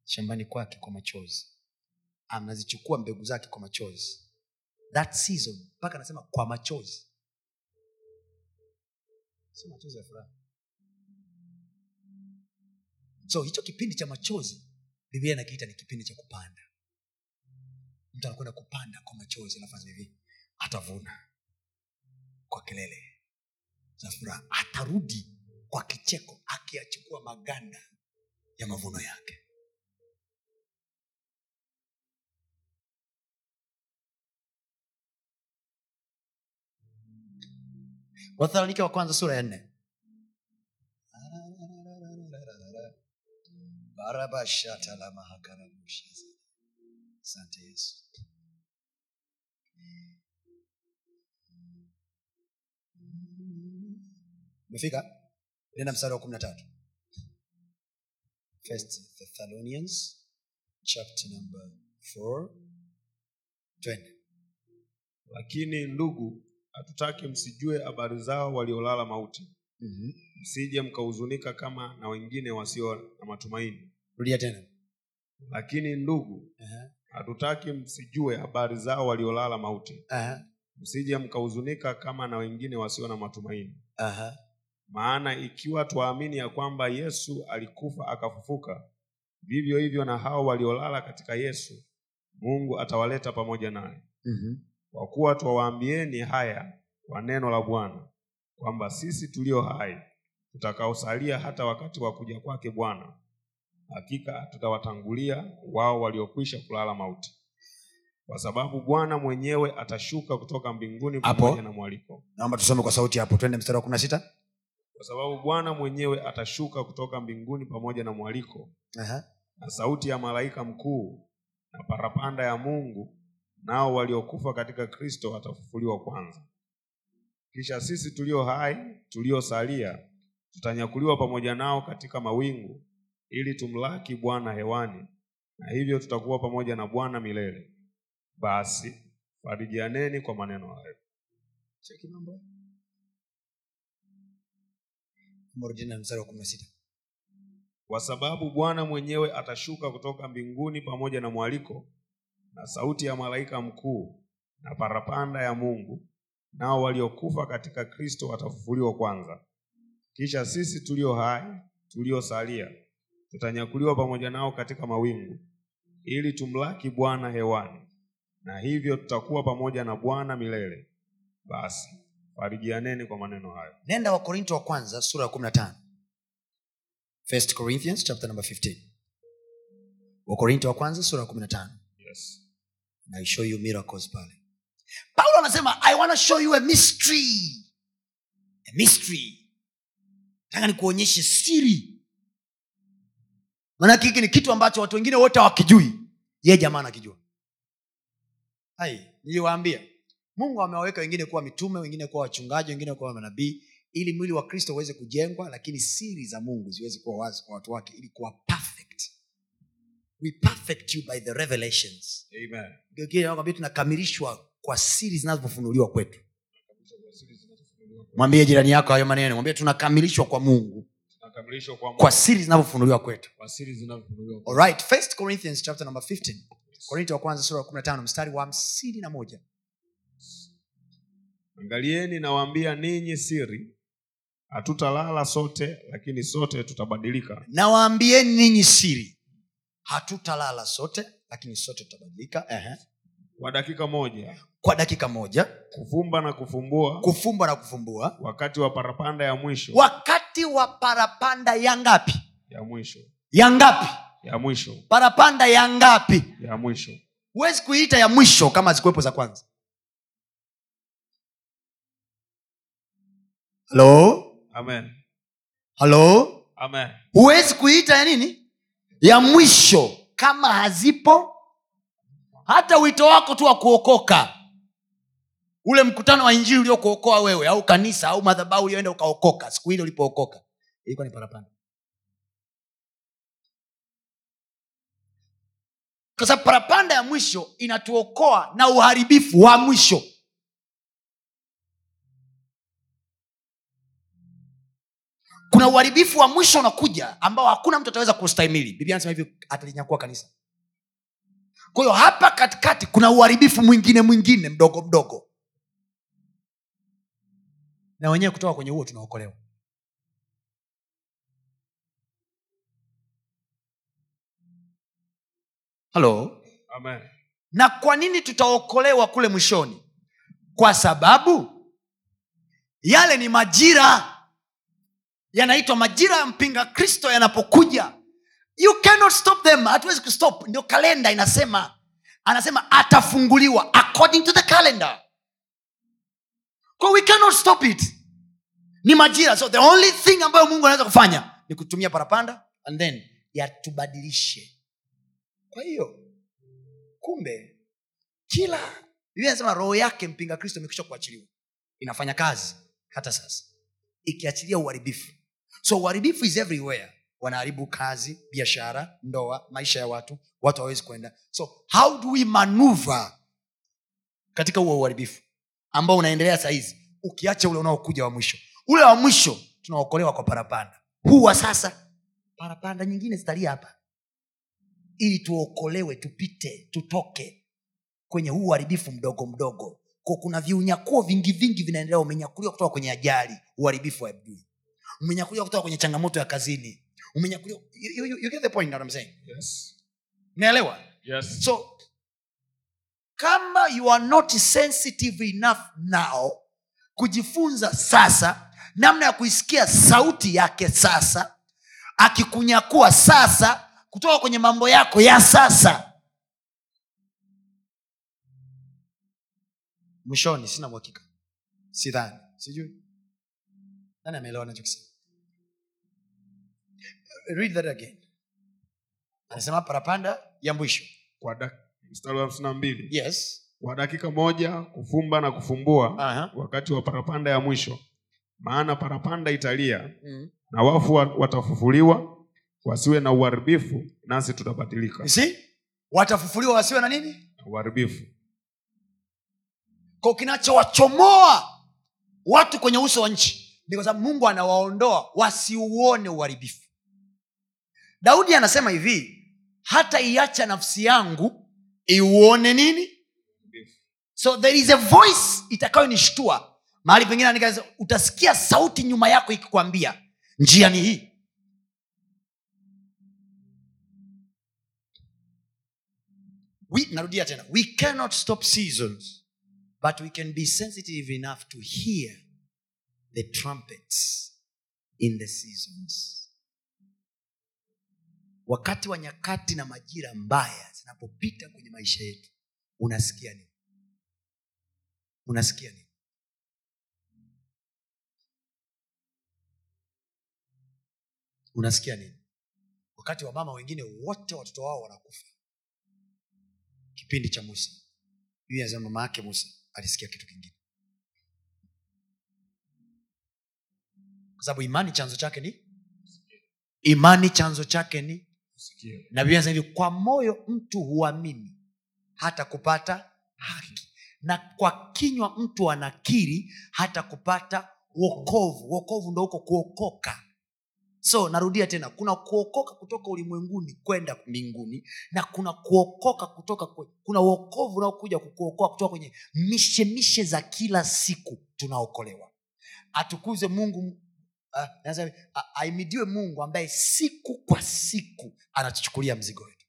shambani kwake kwa machozi. Anazichukua mbegu zake kwa machozi. That season mpaka anasema kwa machozi. Sio machozi ya furaha. So hicho kipindi cha machozi biblia inakiita ni kipindi cha kupanda. Mtu anakwenda kupanda kwa machozi anafanya hivi atavuna kwa kelele za furaha. Atarudi kwa kicheko akiyachukua maganda ya mavuno yake wathesalonike wa kwanza sura ya nne. Asante yesu umefika? Nenda mstari wa kumi na tatu. First thessalonians chapter number four. Twende. Lakini ndugu hatutaki msijue habari zao waliolala mauti mm-hmm. msije mkahuzunika kama na wengine wasio na matumaini rudia tena lakini ndugu uh-huh. hatutaki msijue habari zao waliolala mauti Uh-huh. msije mkahuzunika kama na wengine wasio na matumaini Uh-huh. maana ikiwa twaamini ya kwamba yesu alikufa akafufuka vivyo hivyo na hao waliolala katika yesu mungu atawaleta pamoja naye Mm-hmm. Kwa kuwa twawaambieni haya kwa neno la bwana kwamba sisi tulio hai tutakaosalia hata wakati wa kuja kwake bwana hakika tutawatangulia wao waliokwisha kulala mauti. Kwa sababu bwana mwenyewe atashuka kutoka mbinguni pamoja na mwaliko. Naomba tusome kwa sauti hapo twende mstari wa kumi na sita. Kwa sababu bwana mwenyewe atashuka kutoka mbinguni pamoja na mwaliko uh-huh. na sauti ya malaika mkuu na parapanda ya mungu nao waliokufa katika kristo watafufuliwa kwanza. Kisha sisi tulio hai tuliosalia tutanyakuliwa pamoja nao katika mawingu ili tumlaki bwana hewani na hivyo tutakuwa pamoja na bwana milele. Basi farijianeni kwa maneno hayo. Cheki kwa sababu bwana mwenyewe atashuka kutoka mbinguni pamoja na mwaliko na sauti ya malaika mkuu na parapanda ya mungu nao waliokufa katika kristo watafufuliwa kwanza. Kisha sisi tulio hai tuliosalia tutanyakuliwa pamoja nao katika mawingu ili tumlaki bwana hewani na hivyo tutakuwa pamoja na bwana milele. Basi farijianeni kwa maneno hayo. Nenda wakorinto wa kwanza sura ya kumi na tano. First corinthians chapter number 15 wakorinto wa kwanza sura ya kumi na tano. Yes. I show you miracles pale. Paulo anasema i want to show you a mystery. A mystery. Nataka nikuonyeshe siri. Maanake hiki ni kitu ambacho watu wengine wote hawakijui. Ye jamaa anakijua. Hai niliwaambia. Mungu amewaweka wengine kuwa mitume wengine kuwa wachungaji wengine kuwa manabii ili mwili wa kristo uweze kujengwa lakini siri za mungu ziweze kuwa wazi kwa watu wake ili kuwa perfect we perfect you by the revelations. Amen. Tunakamilishwa kwa siri zinazofunuliwa kwetu. Mwambie jirani yako hayo maneno. Mwambie tunakamilishwa kwa mungu. Kwa, kwa siri zinavyofunuliwa kwetu. Right. First Corinthians chapter number 15 korinto wa kwanza sura ya 15 mstari wa hamsini na moja. Angalieni nawaambia ninyi siri hatutalala sote lakini sote tutabadilika. Nawaambieni ninyi siri hatutalala sote lakini sote tutabadilika. Kwa dakika moja. Kwa dakika moja. Kufumba na kufumbua. Kufumba na kufumbua. Wakati wa parapanda ya mwisho. Wakati wa parapanda ya ngapi? Ya mwisho. Ya ngapi? Ya mwisho. Parapanda ya ngapi? Ya mwisho. Huwezi kuiita ya mwisho kama zikuwepo za kwanza. Halo amen. Halo amen. Huwezi kuiita ya nini ya mwisho kama hazipo hata wito wako tu wa kuokoka ule mkutano wa injili uliokuokoa wewe au kanisa au madhabau ulioenda ukaokoka siku ile ulipookoka ilikuwa ni parapanda. Kwa sababu parapanda ya mwisho inatuokoa na uharibifu wa mwisho kuna uharibifu wa mwisho unakuja ambao hakuna mtu ataweza kustahimili. Biblia anasema hivi atalinyakua kanisa. Kwa hiyo hapa katikati kuna uharibifu mwingine mwingine mdogo mdogo. Na wenyewe kutoka kwenye huo tunaokolewa. Halo amen. Na kwa nini tutaokolewa kule mwishoni? Kwa sababu yale ni majira yanaitwa majira ya mpinga kristo yanapokuja. You cannot stop them. Hatuwezi kustop ndio kalenda inasema. Anasema atafunguliwa according to the calendar. We cannot stop it. Ni majira. So the only thing ambayo mungu anaweza kufanya ni kutumia parapanda and then yatubadilishe. Kwa hiyo kumbe kila biblia anasema roho yake mpinga kristo imekwisha kuachiliwa. Inafanya kazi hata sasa. Ikiachilia uharibifu so uharibifu is everywhere. Wanaharibu kazi biashara ndoa maisha ya watu watu hawawezi kwenda. So how do we maneuver katika huo uharibifu ambao unaendelea sahizi ukiacha ule unaokuja wa mwisho. Ule wa mwisho tunaokolewa kwa parapanda. Huu wa sasa parapanda nyingine zitalia hapa. Ili tuokolewe tupite tutoke kwenye huu uharibifu mdogo mdogo. Kuna viunyakuo vingi vingi vinaendelea umenyakuliwa kutoka kwenye ajali uharibifu wa adui umenyakuliwa kutoka kwenye changamoto ya kazini. Umenyakuliwa you, you, you get the point what I'm saying. Yes. unaelewa Yes. so kama you are not sensitive enough now kujifunza sasa namna ya kuisikia sauti yake sasa akikunyakua sasa kutoka kwenye mambo yako ya sasa. Mwishoni sina uhakika. Sidhani. Sijui nani ameelewa nachokisema read that again. Anasema parapanda ya mwisho. Mstari wa hamsini na mbili. Yes. Kwa dakika moja kufumba na kufumbua Aha. wakati wa parapanda ya mwisho. Maana parapanda italia mm. na wafu watafufuliwa wasiwe na uharibifu nasi tutabadilika You see? watafufuliwa wasiwe na nini? Uharibifu. Kwa kinachowachomoa watu kwenye uso wa nchi ni kwa sababu mungu anawaondoa wasiuone uharibifu. Daudi anasema hivi hata iacha nafsi yangu iuone nini? So there is a voice itakayonishtua. Mahali pengine andika, utasikia sauti nyuma yako ikikwambia njia ni hii. We, narudia tena we cannot stop seasons but we can be sensitive enough to hear the trumpets in the seasons. Wakati wa nyakati na majira mbaya zinapopita kwenye maisha yetu unasikia nini? Unasikia nini? Unasikia nini? Wakati wa mama wengine wote watoto wao wanakufa. Kipindi cha musa. Biblia mama yake musa alisikia kitu kingine kwa sababu imani chanzo chake ni imani chanzo chake ni na biblia inasema hivi kwa moyo mtu huamini hata kupata haki. Na kwa kinywa mtu anakiri hata kupata wokovu. Wokovu ndo huko kuokoka. So narudia tena kuna kuokoka kutoka ulimwenguni kwenda mbinguni na kuna kuokoka kutoka kwe, kuna uokovu unaokuja kukuokoa kutoka kwenye mishemishe za kila siku tunaokolewa. Atukuze mungu aimidiwe mungu ambaye siku kwa siku anatuchukulia mzigo wetu.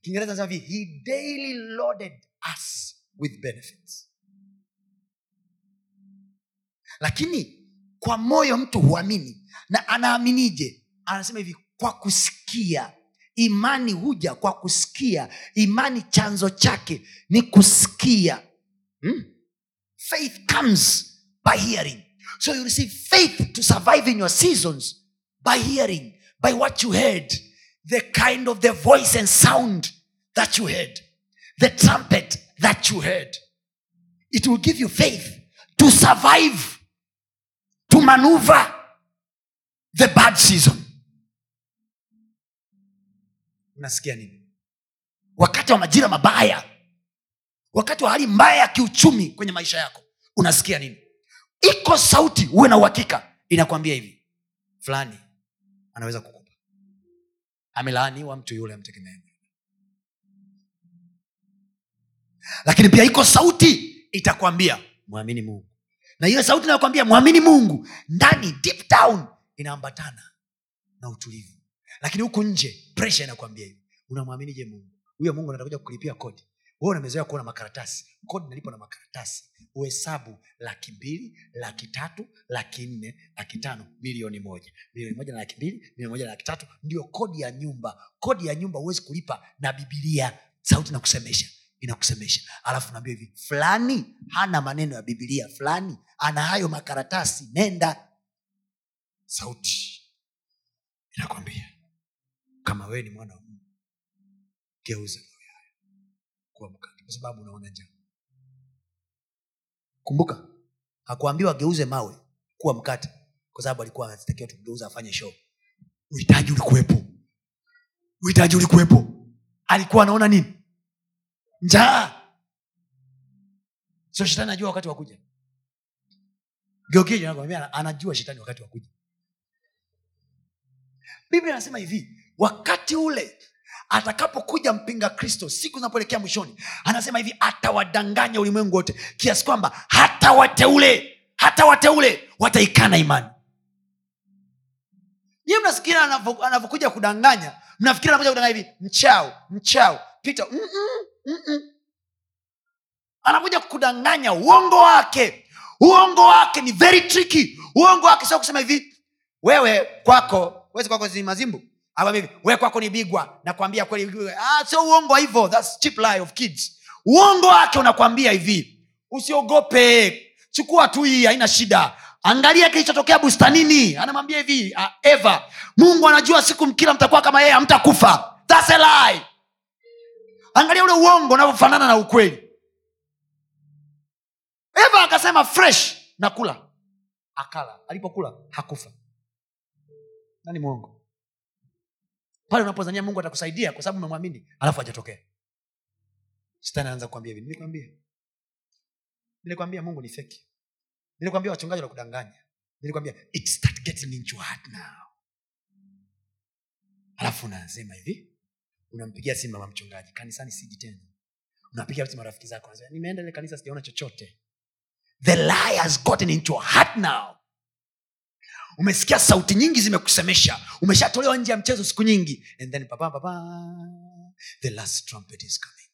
Kiingereza nasema he daily loaded us with benefits. Lakini kwa moyo mtu huamini na anaaminije? Anasema hivi kwa kusikia. Imani huja kwa kusikia. Imani chanzo chake ni kusikia. Hmm? faith comes by hearing so you receive faith to survive in your seasons by hearing by what you heard the kind of the voice and sound that you heard the trumpet that you heard. It will give you faith to survive to maneuver the bad season. Unasikia nini? Wakati wa majira mabaya wakati wa hali mbaya ya kiuchumi kwenye maisha yako unasikia nini iko sauti uwe na uhakika. Inakwambia hivi fulani anaweza kukupa. Amelaaniwa mtu yule amtegemee lakini pia iko sauti itakwambia mwamini mungu. Na hiyo sauti inayokwambia mwamini mungu ndani deep down inaambatana na utulivu. Lakini huku nje presha inakwambia hivi unamwaminije mungu? Huyo mungu anatakuja kukulipia kodi wewe unamezoea kuona makaratasi. Kodi nalipo na makaratasi. Uhesabu laki mbili laki tatu laki nne laki tano milioni moja. Milioni moja na laki mbili milioni moja na laki tatu. Ndio kodi ya nyumba. Kodi ya nyumba huwezi kulipa na bibilia sauti nakusemesha inakusemesha. Alafu naambia hivi fulani hana maneno ya bibilia fulani ana hayo makaratasi nenda. Sauti inakwambia kama wewe ni mwana wa geuza kuwa mkate kwa sababu unaona njaa. Kumbuka hakuambiwa ageuze mawe kuwa mkate kwa sababu alikuwa anatakiwa tumgeuza afanye show. Uhitaji ulikuwepo. Uhitaji ulikuwepo. Alikuwa anaona nini? Njaa. Sio shetani anajua wakati wa kuja. Geokija anajua shetani wakati wa kuja. Biblia anasema hivi wakati ule atakapokuja mpinga kristo siku zinapoelekea mwishoni anasema hivi atawadanganya ulimwengu wote kiasi kwamba hata wateule hata wateule wataikana imani. Nyiwe mnafikiri anavyokuja kudanganya? Mnafikiri anakuja kudanganya hivi mchao mchao pita Mm-mm, mm-mm. anakuja kudanganya uongo wake. Uongo wake ni very tricky. Uongo wake sio kusema hivi wewe kwako wezi kwako ni hivi kwako ni bigwa. Nakwambia kweli ah, sio uongo hivyo That's cheap lie of kids. Uongo wake unakwambia hivi usiogope chukua tu hii haina shida. Angalia kilichotokea bustanini. Anamwambia hivi uh, eva mungu anajua siku mkila mtakuwa kama yeye hamtakufa. Angalia ule uongo unavyofanana na ukweli. Eva akasema fresh nakula. Akala. Alipokula hakufa. Nani mwongo pale unapozania mungu atakusaidia kwa sababu umemwamini alafu ajatokea shetani anaanza kukwambia hivi nilikwambia. Nilikwambia mungu ni feki nilikwambia wachungaji wakudanganya nilikwambia alafu unasema hivi unampigia simu mama mchungaji kanisani siji tena. Unapiga simu marafiki zako nimeenda ile kanisa sijaona chochote. The lie has gotten into heart now umesikia sauti nyingi zimekusemesha. Umeshatolewa nje ya mchezo siku nyingi. And then papa papa the last trumpet is coming.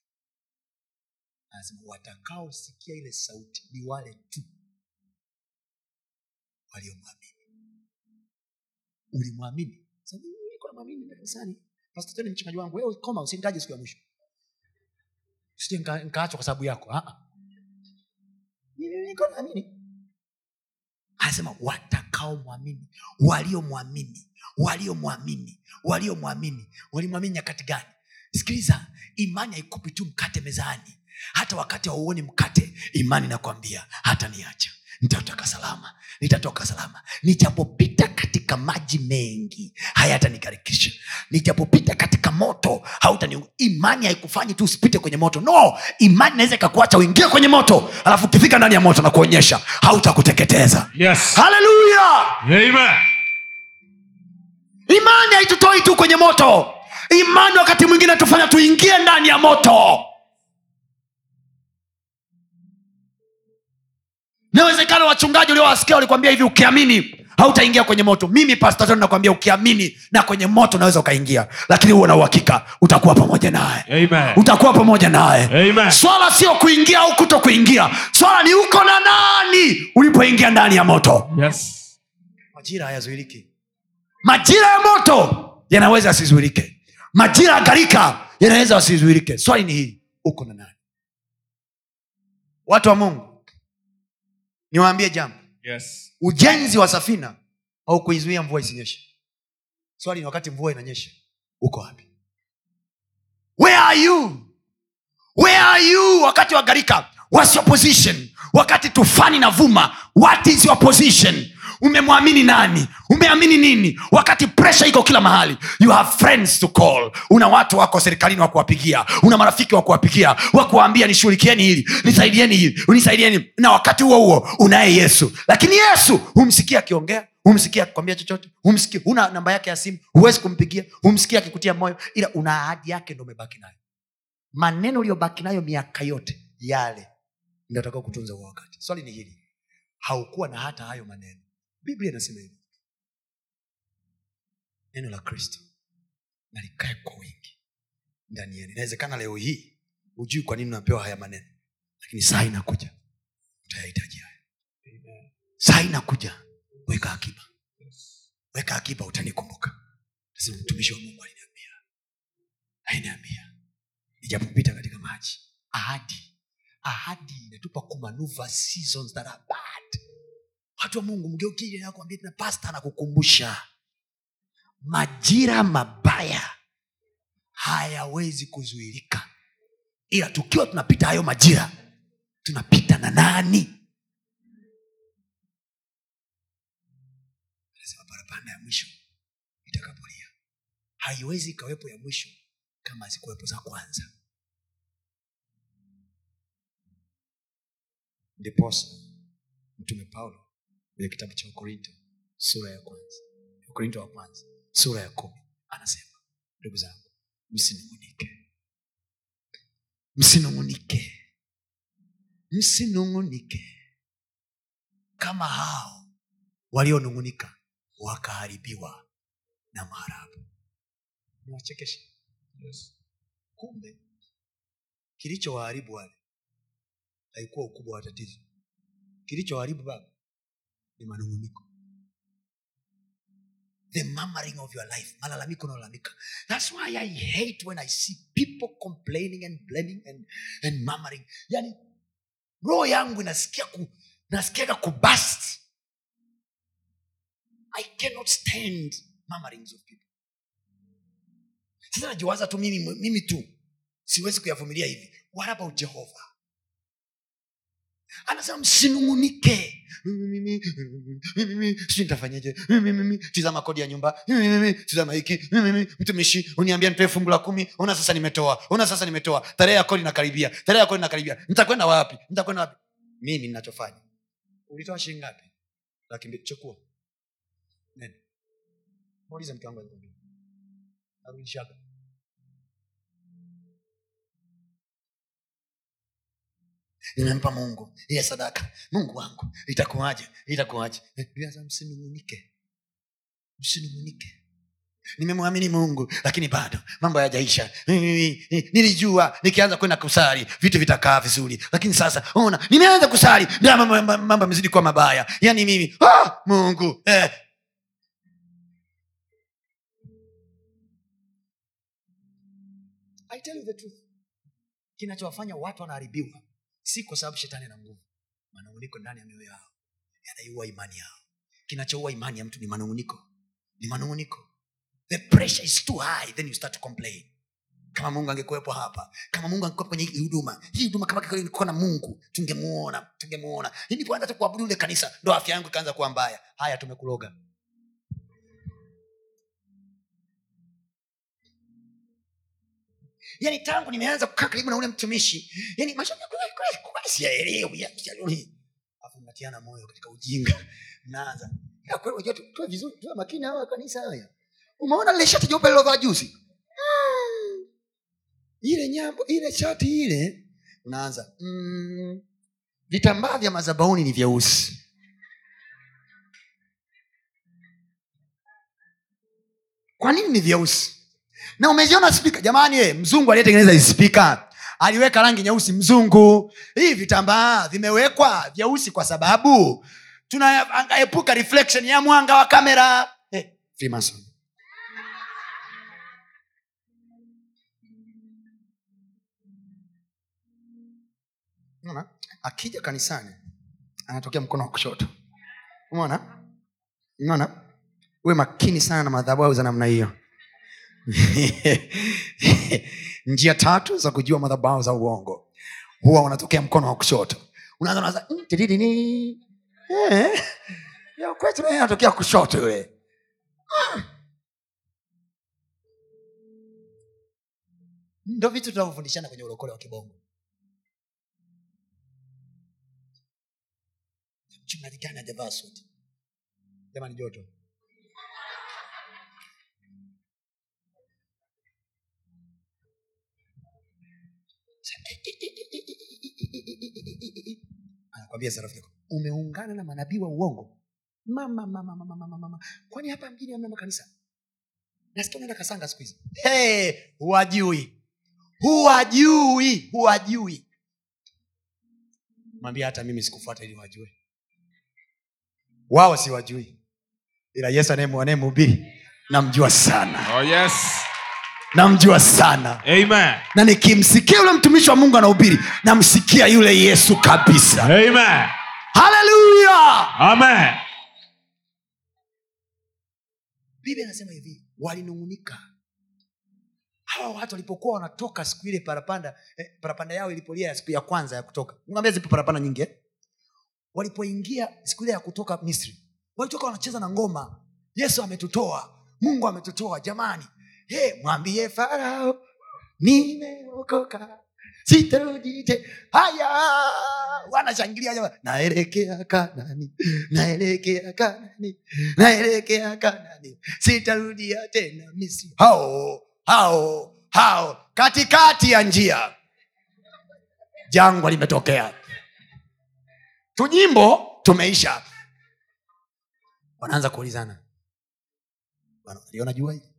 Anasema watakaosikia ile sauti ni wale tu waliomwamini. Ulimwamini? Namwamini wangu. Koma usinitaje siku ya mwisho. Nika- kwa sababu yako. Ah, ah. Anasema watakaomwamini waliomwamini waliomwamini waliomwamini. Walimwamini nyakati gani? Sikiliza imani haikupi tu mkate mezani. Hata wakati hauoni mkate imani nakwambia hata niacha nitatoka salama nitatoka salama. Nijapopita katika maji mengi hayatanikarikisha. Nijapopita katika moto hautani imani haikufanyi tu usipite kwenye moto. No! Imani inaweza ikakuacha uingie kwenye moto alafu ukifika ndani ya moto na kuonyesha hautakuteketeza. Yes. haleluya! Imani haitutoi tu kwenye moto. Imani wakati mwingine tufanya tuingie ndani ya moto nawezekana wachungaji uliowasikia walikwambia hivi ukiamini hautaingia kwenye moto. Mimi pastor nakwambia ukiamini na kwenye moto unaweza ukaingia lakini huo na uhakika utakuwa pamoja naye. Utakuwa pamoja naye. Swala sio kuingia au kuto kuingia swala ni uko na nani ulipoingia ndani ya moto. Yes. majira hayazuiliki. Majira ya moto yanaweza yasizuilike. Majira ya gharika yanaweza yasizuilike. Swali ni hili uko na nani? Watu wa mungu niwaambie jambo. Yes. ujenzi wa safina au kuizuia mvua isinyeshe. Swali ni wakati mvua inanyesha uko wapi? Where are you? Where are you? Wakati wa gharika what's your position? Wakati tufani na vuma what is your position umemwamini nani? Umeamini nini? Wakati presha iko kila mahali you have friends to call. Una watu wako serikalini wa kuwapigia. Una marafiki wa kuwapigia wa kuwaambia nishughulikieni hili nisaidieni hili nisaidieni na wakati huo huo unaye yesu. Lakini yesu humsikia akiongea humsikia akikwambia chochote humsikia huna namba yake ya simu huwezi kumpigia humsikia akikutia moyo ila una ahadi yake ndo umebaki nayo. Maneno uliyobaki nayo miaka yote yale ndio atakao kutunza huo wakati. Swali ni hili haukuwa na hata hayo maneno biblia inasema hivi. Neno la kristo nalikae kwa wingi ndani yenu. Inawezekana leo hii hujui kwa nini unapewa haya maneno lakini saa inakuja utayahitaji haya. Saa inakuja weka akiba. Weka akiba utanikumbuka. Nasema mtumishi wa mungu aliniambia aliniambia ijapopita katika maji ahadi ahadi inatupa kumanuva seasons that are bad watu wa mungu mgeukili nakwambia tena pasta anakukumbusha. Majira mabaya hayawezi kuzuilika. Ila tukiwa tunapita hayo majira tunapita na nani? Anasema parapanda ya mwisho itakapolia. Haiwezi ikawepo ya mwisho kama hazikuwepo za kwanza. Ndiposa mtume paulo kwenye kitabu cha wakorinto sura ya kwanza. Wakorinto wa kwanza sura ya kumi. Anasema ndugu zangu msinungunike. Msinungunike. Msinungunike. Kama hao walionungunika wakaharibiwa na maharabu niwachekeshe. Yes. kumbe kilichowaharibu wale haikuwa ukubwa wa tatizo. Kilichowaharibu baba ni manunguniko. The murmuring of your life malalamiko nalalamika thats why i hate when i see people complaining and blaming and, and murmuring. Yani roho yangu inasikia ku, nasikiaga kubast i cannot stand murmurings of people. Sasa najiwaza tu mimi, tu siwezi kuyavumilia hivi. What about jehova anasema msinungunike. Sijui nitafanyaje. Kodi ya nyumba. Tizama hiki. Mtumishi uniambia nitoe fungu la kumi. Ona sasa nimetoa ona sasa nimetoa. Tarehe ya kodi nakaribia tarehe ya kodi nakaribia nitakwenda wapi? Nitakwenda wapi? Mimi ninachofanya. Ulitoa shilingi ngapi? Laki chukua. Nene muulize mke wangu alikwambia. Nimempa mungu. Iye sadaka. Mungu wangu. Itakuwaje? Itakuwaje? Eh, msinungunike msinungunike nimemwamini mungu lakini bado mambo hayajaisha. Nilijua nikianza kwenda kusali vitu vitakaa vizuri. Lakini sasa ona nimeanza kusali ndio mambo- yamezidi kuwa mabaya. Yaani mimi ah, mungu eh. I tell you the truth. Kinachowafanya watu wanaharibiwa si kwa sababu shetani ana nguvu manunguniko ndani ya mioyo yao yanaiua imani yao. Kinachoua imani ya mtu ni manunguniko. Ni manunguniko. The pressure is too high then you start to complain. Kama mungu angekuwepo hapa kama mungu angekuwepo kwenye hii huduma hii huduma kama kweli na mungu tungemuona tungemuona. Nilipoanza tu kuabudu ule kanisa ndo afya yangu ikaanza kuwa mbaya. Haya tumekuloga yani tangu nimeanza kukaa karibu na ule mtumishi yani siyaelewi ya- mnatiana moyo katika ujinga mnaanza tuwe vizuri tuwe makini hawa kanisa haya umeona lile shati jeupe lilovaa juzi Mm. ile nyambo ile shati ile unaanza mm. vitambaa vya mazabauni ni vyeusi kwa nini ni vyeusi na umeziona spika jamani eh, mzungu aliyetengeneza hizi spika aliweka rangi nyeusi mzungu. Hii vitambaa vimewekwa vyeusi kwa sababu tunaepuka reflection ya mwanga wa kamera. Eh, Freemason. Akija kanisani anatokea mkono wa kushoto. Umeona? Umeona? Uwe makini sana na madhabahu za namna hiyo njia tatu za kujua madhabahu za uongo. Huwa unatokea mkono wa kushoto. Unaanza "Mm, tididini." Eh, kushoto yule. Mm. ndo vitu tunavyofundishana kwenye ulokole wa kibongo. Mchungaji gani ajavaa suti? Jamani joto anakwambia yako umeungana na manabii wa uongo. Mama mama mama mama mama kwani hapa mjini hamna makanisa nasikia unaenda kasanga siku hizi. Hey, huwajui huwajui huwajui. Mwambia hata mimi sikufuata ili wajue. Wao siwajui ila yesu anayemhubiri namjua sana. Oh, yes. Namjua sana Amen. na nikimsikia yule mtumishi wa mungu anahubiri namsikia yule yesu kabisa Amen. haleluya Amen. biblia anasema hivi walinung'unika hawa watu walipokuwa wanatoka siku ile parapanda eh, parapanda yao ilipolia ya siku ya kwanza ya kutoka ngambia zipo parapanda nyingi eh? walipoingia siku ile ya kutoka misri walitoka wanacheza na ngoma yesu ametutoa mungu ametutoa jamani hey, mwambie farao nimeokoka sitarudi te haya wanashangilia jama naelekea kanani naelekea kanani naelekea kanani sitarudia tena misri. Hao hao hao katikati ya njia jangwa limetokea. Tunyimbo tumeisha. Wanaanza kuulizana. Aliona jua hili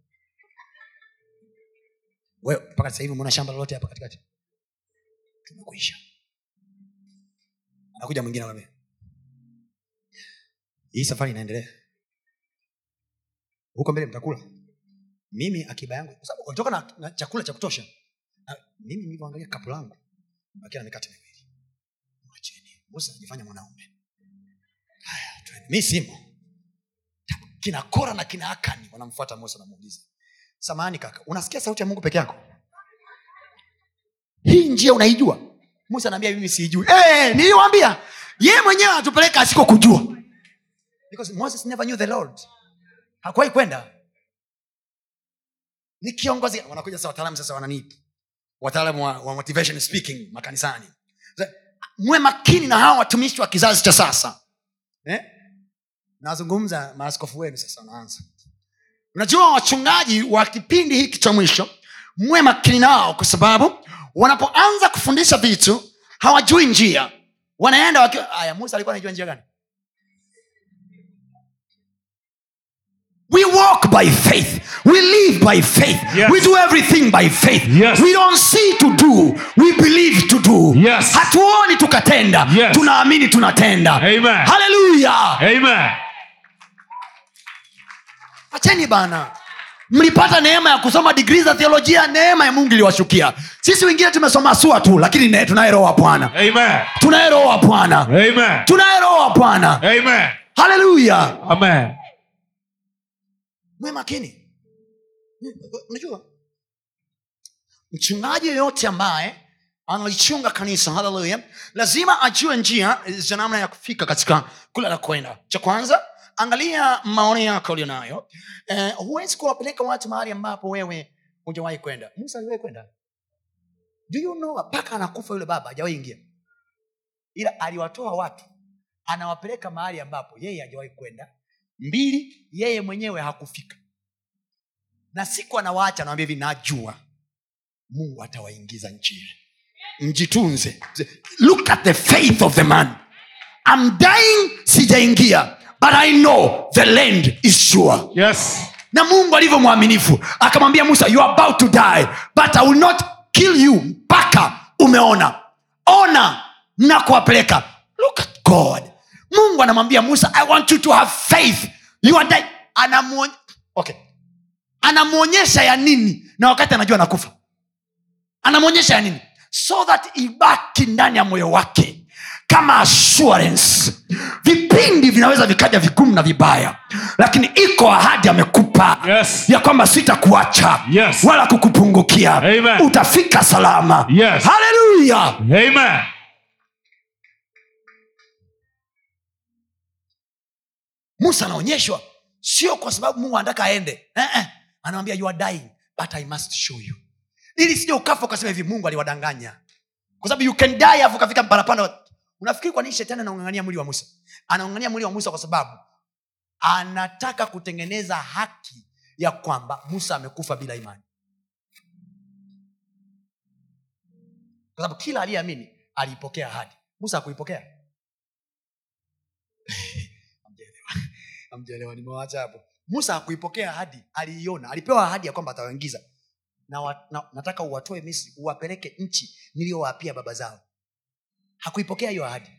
mpaka sasa hivi umeona shamba lolote hapa katikati? Tumekuisha anakuja mwingine wame hii safari inaendelea. Huko mbele mtakula. Mimi akiba yangu kwa sababu ulitoka na, na chakula cha kutosha mimi nilivyoangalia kapu langu bakia na mikate miwili. Mwacheni. Musa ajifanya mwanaume. Haya mi simo. Kina kora na kina akani wanamfuata musa namuuliza samahani kaka unasikia sauti ya mungu peke yako? Hii njia unaijua? Musa anaambia mimi siijui. Hey, niliwambia ye mwenyewe anatupeleka asiko kujua. Because moses never knew the lord. Hakuwahi kwenda. Ni kiongozi wanakuja sasa wataalamu sasa wananipi wataalamu wa, wa motivation speaking makanisani. Mwe makini na hawa watumishi wa kizazi cha sasa. Eh? nazungumza maaskofu wenu sasa wanaanza unajua wachungaji wa kipindi hiki cha mwisho mwe makini nao kwa sababu wanapoanza kufundisha vitu hawajui njia wanaenda wakiwa aya musa alikuwa anajua njia gani we walk by faith we live by faith Yes. we do everything by faith Yes. we don't see to do we believe to do Yes. hatuoni tukatenda Yes. tunaamini tunatenda Amen. Hallelujah. Amen. Acheni bana. Mlipata neema ya kusoma digrii za theolojia neema ya mungu iliwashukia. Sisi wengine tumesoma sua tu lakini tunaye roho wa bwana. Amen. tunaye roho wa bwana. Amen. tunaye roho wa bwana. Haleluya mwe makini unajua mchungaji yoyote ambaye analichunga kanisa haleluya lazima ajue njia za namna ya kufika katika kule la kwenda. Cha kwanza angalia maoni yako ulionayo. Eh, huwezi kuwapeleka watu mahali ambapo wewe hujawahi kwenda. Musa aliwahi kwenda. Do you know? Mpaka anakufa yule baba hajawahi ingia. Ila aliwatoa watu anawapeleka mahali ambapo yeye hajawahi kwenda. Mbili yeye mwenyewe hakufika. Na siku anawaacha anawambia hivi najua mungu atawaingiza nchini mjitunze. Look at the faith of the man. I'm dying sijaingia but i know the land is sure. Yes. na mungu alivyo mwaminifu akamwambia musa you are about to die but i will not kill you mpaka umeona. Ona na kuwapeleka. Look at god. Mungu anamwambia musa i want you to have faith. You are okay. anamwonyesha ya nini na wakati anajua anakufa. Anamwonyesha ya nini? So that ibaki ndani ya moyo wake kama assurance vipindi vinaweza vikaja vigumu na vibaya lakini iko ahadi amekupa Yes. ya kwamba sitakuacha Yes. wala kukupungukia Amen. utafika salama Yes. haleluya musa anaonyeshwa sio kwa sababu mungu anataka aende eh, eh. anamwambia you are dying but i must show you ili sije ukafa ukasema hivi mungu aliwadanganya kwa sababu you can die afu ukafika parapanda unafikiri kwa nini shetani anaungangania mwili wa musa? Anaungangania mwili wa musa kwa sababu anataka kutengeneza haki ya kwamba musa amekufa bila imani. Kwa sababu kila aliyeamini aliipokea ahadi. Musa akuipokea Hamjaelewa. hamjaelewa nimewacha hapo. Musa hakuipokea ahadi aliiona. Alipewa ahadi ya kwamba atawaingiza. Na, na nataka uwatoe misri uwapeleke nchi niliyowapia baba zao hakuipokea hiyo ahadi.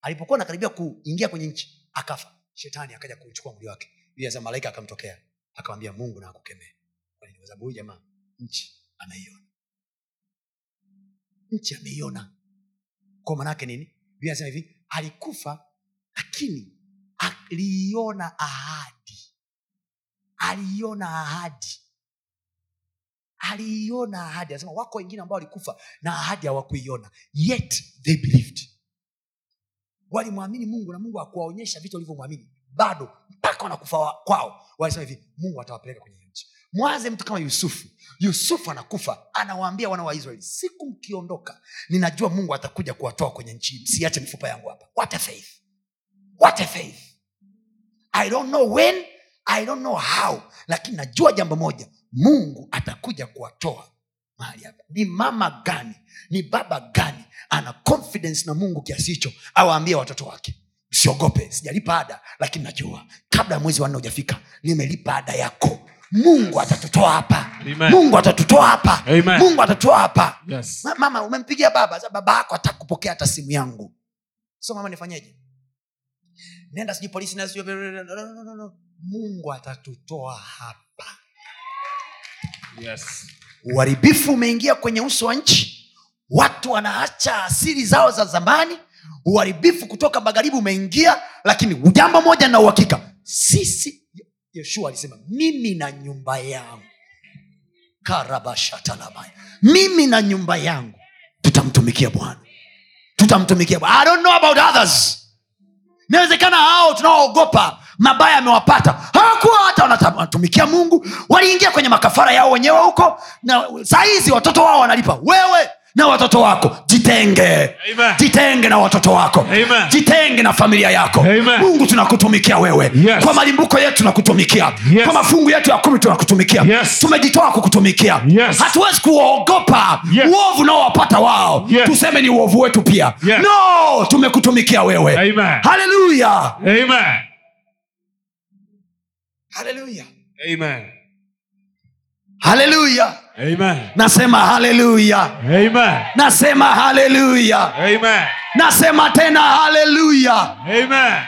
Alipokuwa nakaribia kuingia kwenye nchi akafa. Shetani akaja kuchukua mwili wake. Za malaika akamtokea akamwambia mungu na akukemee sababu huyu jamaa nchi ameiona. Nchi ameiona. Kwa manaake nini? Anasema hivi alikufa lakini aliiona ahadi. Aliiona ahadi aliiona ahadi anasema wako wengine ambao walikufa na ahadi hawakuiona yet they believed. Walimwamini mungu na mungu akuwaonyesha vitu walivyomwamini. Bado mpaka wanakufa wa- kwao walisema hivi mungu atawapeleka kwenye nchi. Mwaze mtu kama yusufu. Yusufu anakufa anawaambia wana wa israeli siku mkiondoka ninajua mungu atakuja kuwatoa kwenye nchi msiache mifupa yangu hapa. What a faith. What a faith. I don't know when i don't know how lakini najua jambo moja mungu atakuja kuwatoa mahali hapa. Ni mama gani? Ni baba gani ana confidence na mungu kiasi hicho? Awaambie watoto wake. Siogope sijalipa ada lakini najua kabla ya mwezi wanne ujafika nimelipa ada yako. Mungu atatutoa hapa. Amen. mungu atatutoa hapa. Amen. mungu atatutoa hapa. Yes. Ma- mama umempigia baba baba yako atakupokea hata simu yangu. So mama nifanyeje? Nenda sijui polisi na sijui- no, no, no. mungu atatutoa hapa Yes. uharibifu umeingia kwenye uso wa nchi watu wanaacha asili zao za zamani uharibifu kutoka magharibi umeingia lakini jambo moja na uhakika sisi yeshua alisema mimi na nyumba yangu. Karabashatalabaya. Mimi na nyumba yangu. Tutamtumikia bwana. Tutamtumikia bwana. I don't know about others inawezekana hao tunaoogopa mabaya amewapata hawakuwa hata wanatumikia mungu. Waliingia kwenye makafara yao wenyewe huko na sahizi watoto wao wanalipa. Wewe na watoto wako jitenge Amen. jitenge na watoto wako Amen. jitenge na familia yako Amen. mungu tunakutumikia wewe Yes. kwa malimbuko yetu tunakutumikia Yes. kwa mafungu yetu ya kumi tunakutumikia Yes. tumejitoa kukutumikia Yes. hatuwezi kuogopa Yes. uovu unaowapata wao Yes. tuseme ni uovu wetu pia Yes. no tumekutumikia wewe haleluya haleluya haleluya Amen. nasema haleluya. Amen. nasema haleluya. Nasema tena haleluya. Amen.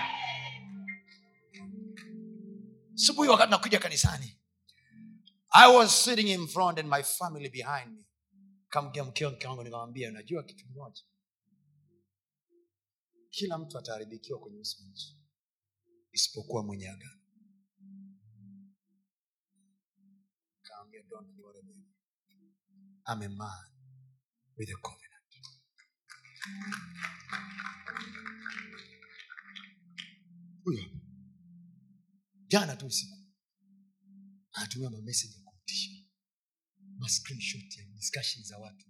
subuhi wakati nakuja kanisani i was sitting in front and my family behind me. Kamgia mkeo mke wangu nikamwambia unajua kitu kimoja? Kila mtu ataharibikiwa kwenye nchi isipokuwa mwenye agano I'm a man with a covenant. Huyo jana tu usiku anatumia mameseji ya kutisha, mascreenshot ya discussion za watu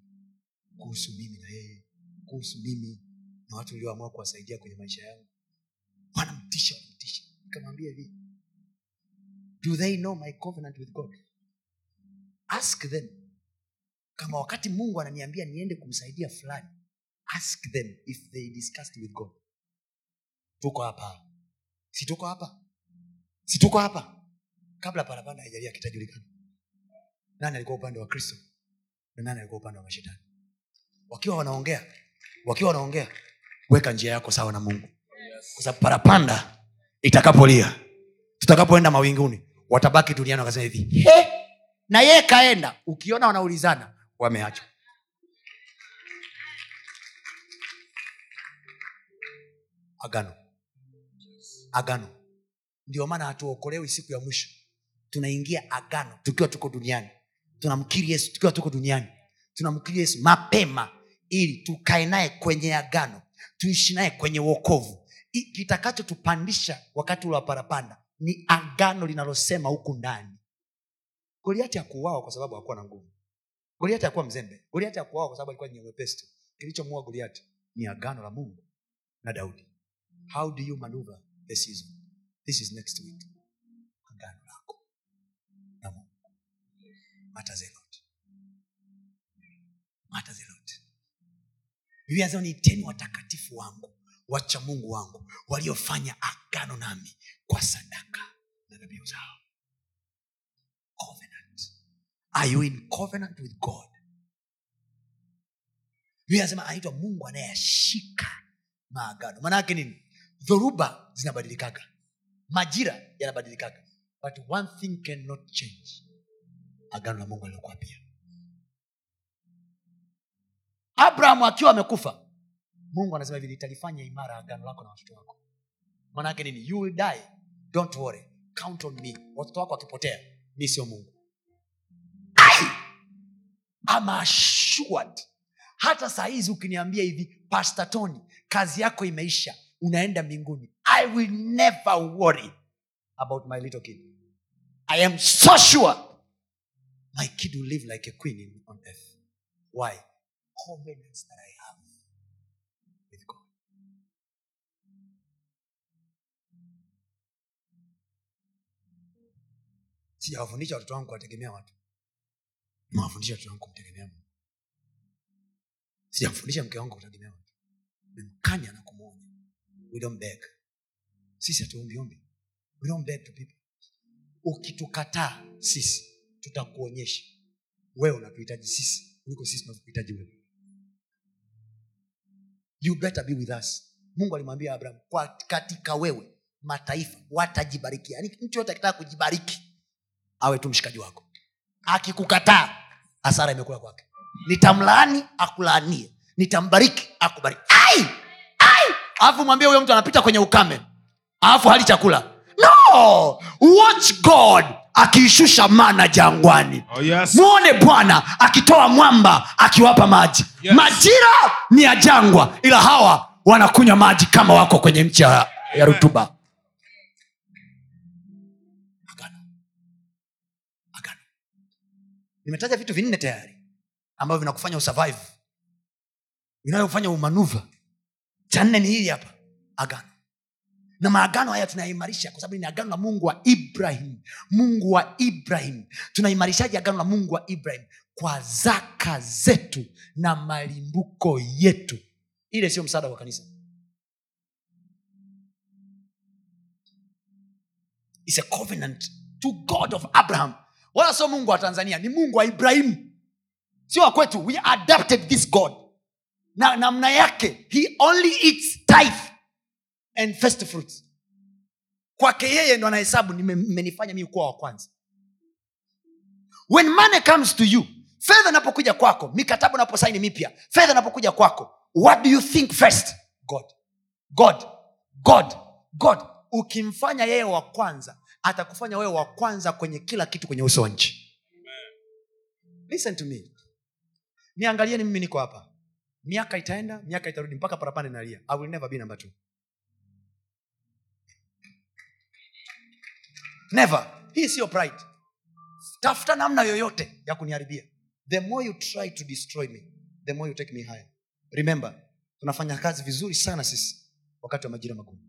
kuhusu mimi na yeye kuhusu mimi na watu ulioamua kuwasaidia kwenye maisha yangu. Wanamtisha wanamtisha. Nikamwambia hivi do they know my covenant with god? Ask them kama wakati mungu ananiambia niende kumsaidia fulani ask them if they discussed with god. Tuko hapa. Situko hapa? Situko hapa? Kabla parapanda haijalia kitajulikana. Nani alikuwa upande wa kristo? Na nani alikuwa upande wa mashetani? Wakiwa wanaongea wakiwa wanaongea weka njia yako sawa na mungu. Kwa sababu parapanda itakapolia tutakapoenda mawinguni watabaki duniani wakasema hivi na yeye kaenda. Ukiona wanaulizana wameacha. Agano. Agano. Ndio maana hatuokolewi siku ya mwisho. Tunaingia agano tukiwa tuko duniani. Tunamkiri yesu tukiwa tuko duniani. Tunamkiri yesu mapema ili tukae naye kwenye agano. Tuishi naye kwenye uokovu kitakachotupandisha wakati ule wa parapanda ni agano linalosema huku ndani. Goliati hakuuawa kwa sababu hakuwa na nguvu goliati akuwa mzembe. Goliati hakuuawa kwa sababu alikuwa ni wepesi tu kilichomua goliati ni agano la mungu na daudi. How do you maneuver the season? This is next week. Agano lako na mungu. Matters a lot. Matters a lot. Biblia inasema niiteni watakatifu wangu wacha mungu wangu waliofanya agano nami kwa sadaka na dhabihu zao. Covenant are you in covenant with god? Biblia anasema anaitwa mungu anayeshika maagano. Maana nini? Dhoruba zinabadilikaga. Majira yanabadilikaga. But one thing cannot change. Agano la mungu alilokuwa pia. Abrahamu akiwa amekufa mungu anasema hivi nitalifanya imara agano lako na watoto wako. Manaake nini? You will die. Don't worry. Count on me. Watoto wako wakipotea mi sio mungu! I'm assured. Hata sahizi ukiniambia hivi tony kazi yako imeisha unaenda mbinguni. I will never worry about my little kid. I am so sure my kid will live like a queen on earth. Why? Covenants that i have with god. Sijawafundisha watoto wangu kuwategemea watu nimewafundisha watoto wangu kumtegemea mungu. Sijamfundisha mke wangu kutegemea watu memkanya na kumwonya we sisi hatuombiombi. We don't beg to people. Ukitukataa sisi tutakuonyesha wewe unatuhitaji sisi kuliko sisi tunavyokuhitaji wewe. You better be with us. Mungu alimwambia abraham katika wewe mataifa watajibariki yaani mtu yote akitaka kujibariki awe tu mshikaji wako akikukataa hasara imekula kwake. Nitamlaani akulaanie. Nitambariki akubariki. Ai! Ai! Alafu mwambie huyo mtu anapita kwenye ukame. Alafu hali chakula. No! Watch god akiishusha mana jangwani. Oh, yes. mwone bwana akitoa mwamba akiwapa maji. Yes. majira ni ya jangwa ila hawa wanakunywa maji kama wako kwenye nchi ya, ya rutuba nimetaja vitu vinne tayari ambavyo vinakufanya usurvive. Vinayofanya umanuva. Cha nne ni hili hapa agano. Na maagano haya tunayaimarisha kwa sababu ni agano la mungu wa ibrahim. Mungu wa ibrahim. Tunaimarishaji agano la mungu wa ibrahim? Kwa zaka zetu na malimbuko yetu. Ile sio msaada wa kanisa. It's a covenant to god of abraham wala sio mungu wa tanzania ni mungu wa ibrahimu. Sio wakwetu we adapted this god. Na namna yake he only eats tithe and first fruits. Kwake yeye ndo anahesabu nimenifanya mimi kuwa wa kwanza. When money comes to you fedha inapokuja kwako mikataba unaposaini mipya fedha inapokuja kwako what do you think first? God. God. God. God. Ukimfanya yeye wa kwanza atakufanya wewe wa kwanza kwenye kila kitu kwenye uso wa nchi. Listen to me. Niangalieni mimi niko hapa. Miaka itaenda miaka itarudi mpaka parapande nalia i will never be number two. Never. Hii siyo pride. Tafuta namna yoyote ya kuniharibia. The more you try to destroy me the more you take me higher. Remember tunafanya kazi vizuri sana sisi wakati wa majira magumu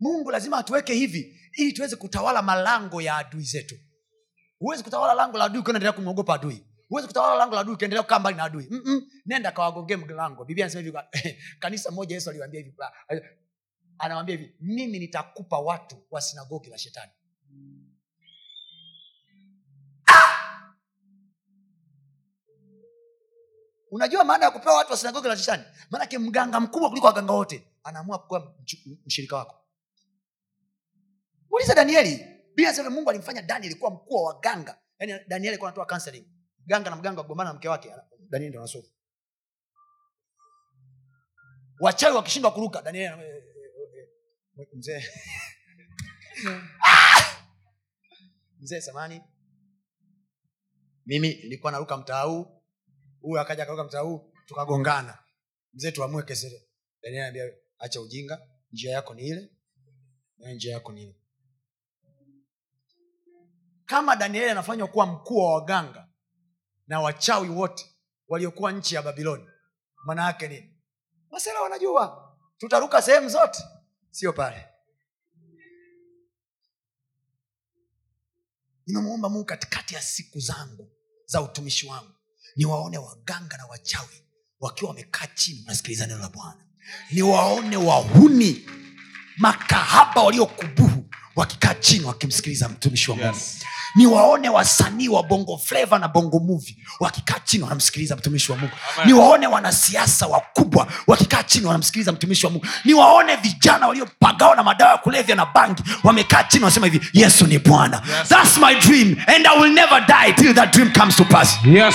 mungu lazima atuweke hivi ili tuweze kutawala malango ya adui zetu. Huwezi kutawala lango la adui ukiendelea kumwogopa adui. Huwezi kutawala lango la adui ukiendelea kukaa mbali na adui. Mm-mm. nenda kawagongee mlango. Biblia anasema hivi kanisa moja yesu aliwambia hivi anawambia hivi mimi nitakupa watu wa sinagogi la shetani. Ah! unajua maana ya kupewa watu wa sinagogi la shetani? Maanake mganga mkubwa kuliko waganga wote. Anaamua kuwa mshirika wako uliza danieli. Biblia inasema mungu alimfanya danieli kuwa mkuu wa waganga yaani danieli alikuwa anatoa counseling. Mganga na mganga wagombana na mke wake. Danieli ndo anasoma wachawi wakishindwa kuruka danieli eh, eh, eh, mzee. Mzee samani mimi nilikuwa naruka mtaa huu. Huyu akaja akaruka mtaa huu tukagongana. Mzee tuamue kesere daniel anambia acha ujinga. Njia yako ni ile. Na njia yako ni ile kama danieli anafanywa kuwa mkuu wa waganga na wachawi wote waliokuwa nchi ya babiloni maana yake nini? Masela wanajua. Tutaruka sehemu zote sio pale. Nimemuomba mungu katikati ya siku zangu za utumishi wangu niwaone waganga na wachawi wakiwa wamekaa chini nasikiliza neno la bwana. Niwaone wahuni makahaba waliokubuhu wakikaa chini wakimsikiliza mtumishi wa mungu Yes. niwaone wasanii wa bongo fleva na bongo muvi wakikaa chini wanamsikiliza mtumishi wa mungu Amen. niwaone wanasiasa wakubwa wakikaa chini wanamsikiliza mtumishi wa mungu niwaone vijana waliopagawa na madawa ya kulevya na bangi wamekaa chini wanasema hivi yesu ni bwana Yes. thats my dream and i will never die till that dream comes to pass Yes.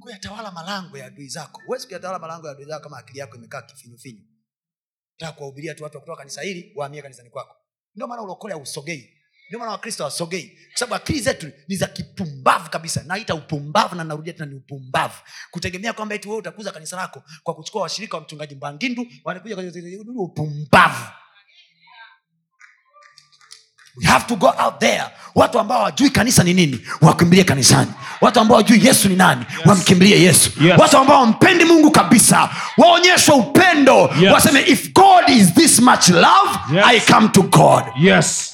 kuyatawala malango ya adui zako huwezi kuyatawala malango ya adui zako kama akili yako imekaa kifinyufinyu taka kuwahubiria tu watu wa kutoka kanisa hili wahamie kanisani kwako. Ndio maana ulokole hausogei. Ndio maana wakristo hawasogei. Kwa sababu akili zetu ni za kipumbavu kabisa. Naita upumbavu na narudia tena ni upumbavu. Kutegemea kwamba eti wewe utakuza kanisa lako kwa kuchukua washirika wa mchungaji mbangindu wanakuja upumbavu we have to go out there watu ambao hawajui kanisa ni nini wakimbilie kanisani watu ambao wajui yesu ni nani yes. wamkimbilie yesu Yes. watu ambao wampendi mungu kabisa waonyeshwe upendo Yes. waseme if god is this much love Yes. i come to god Yes.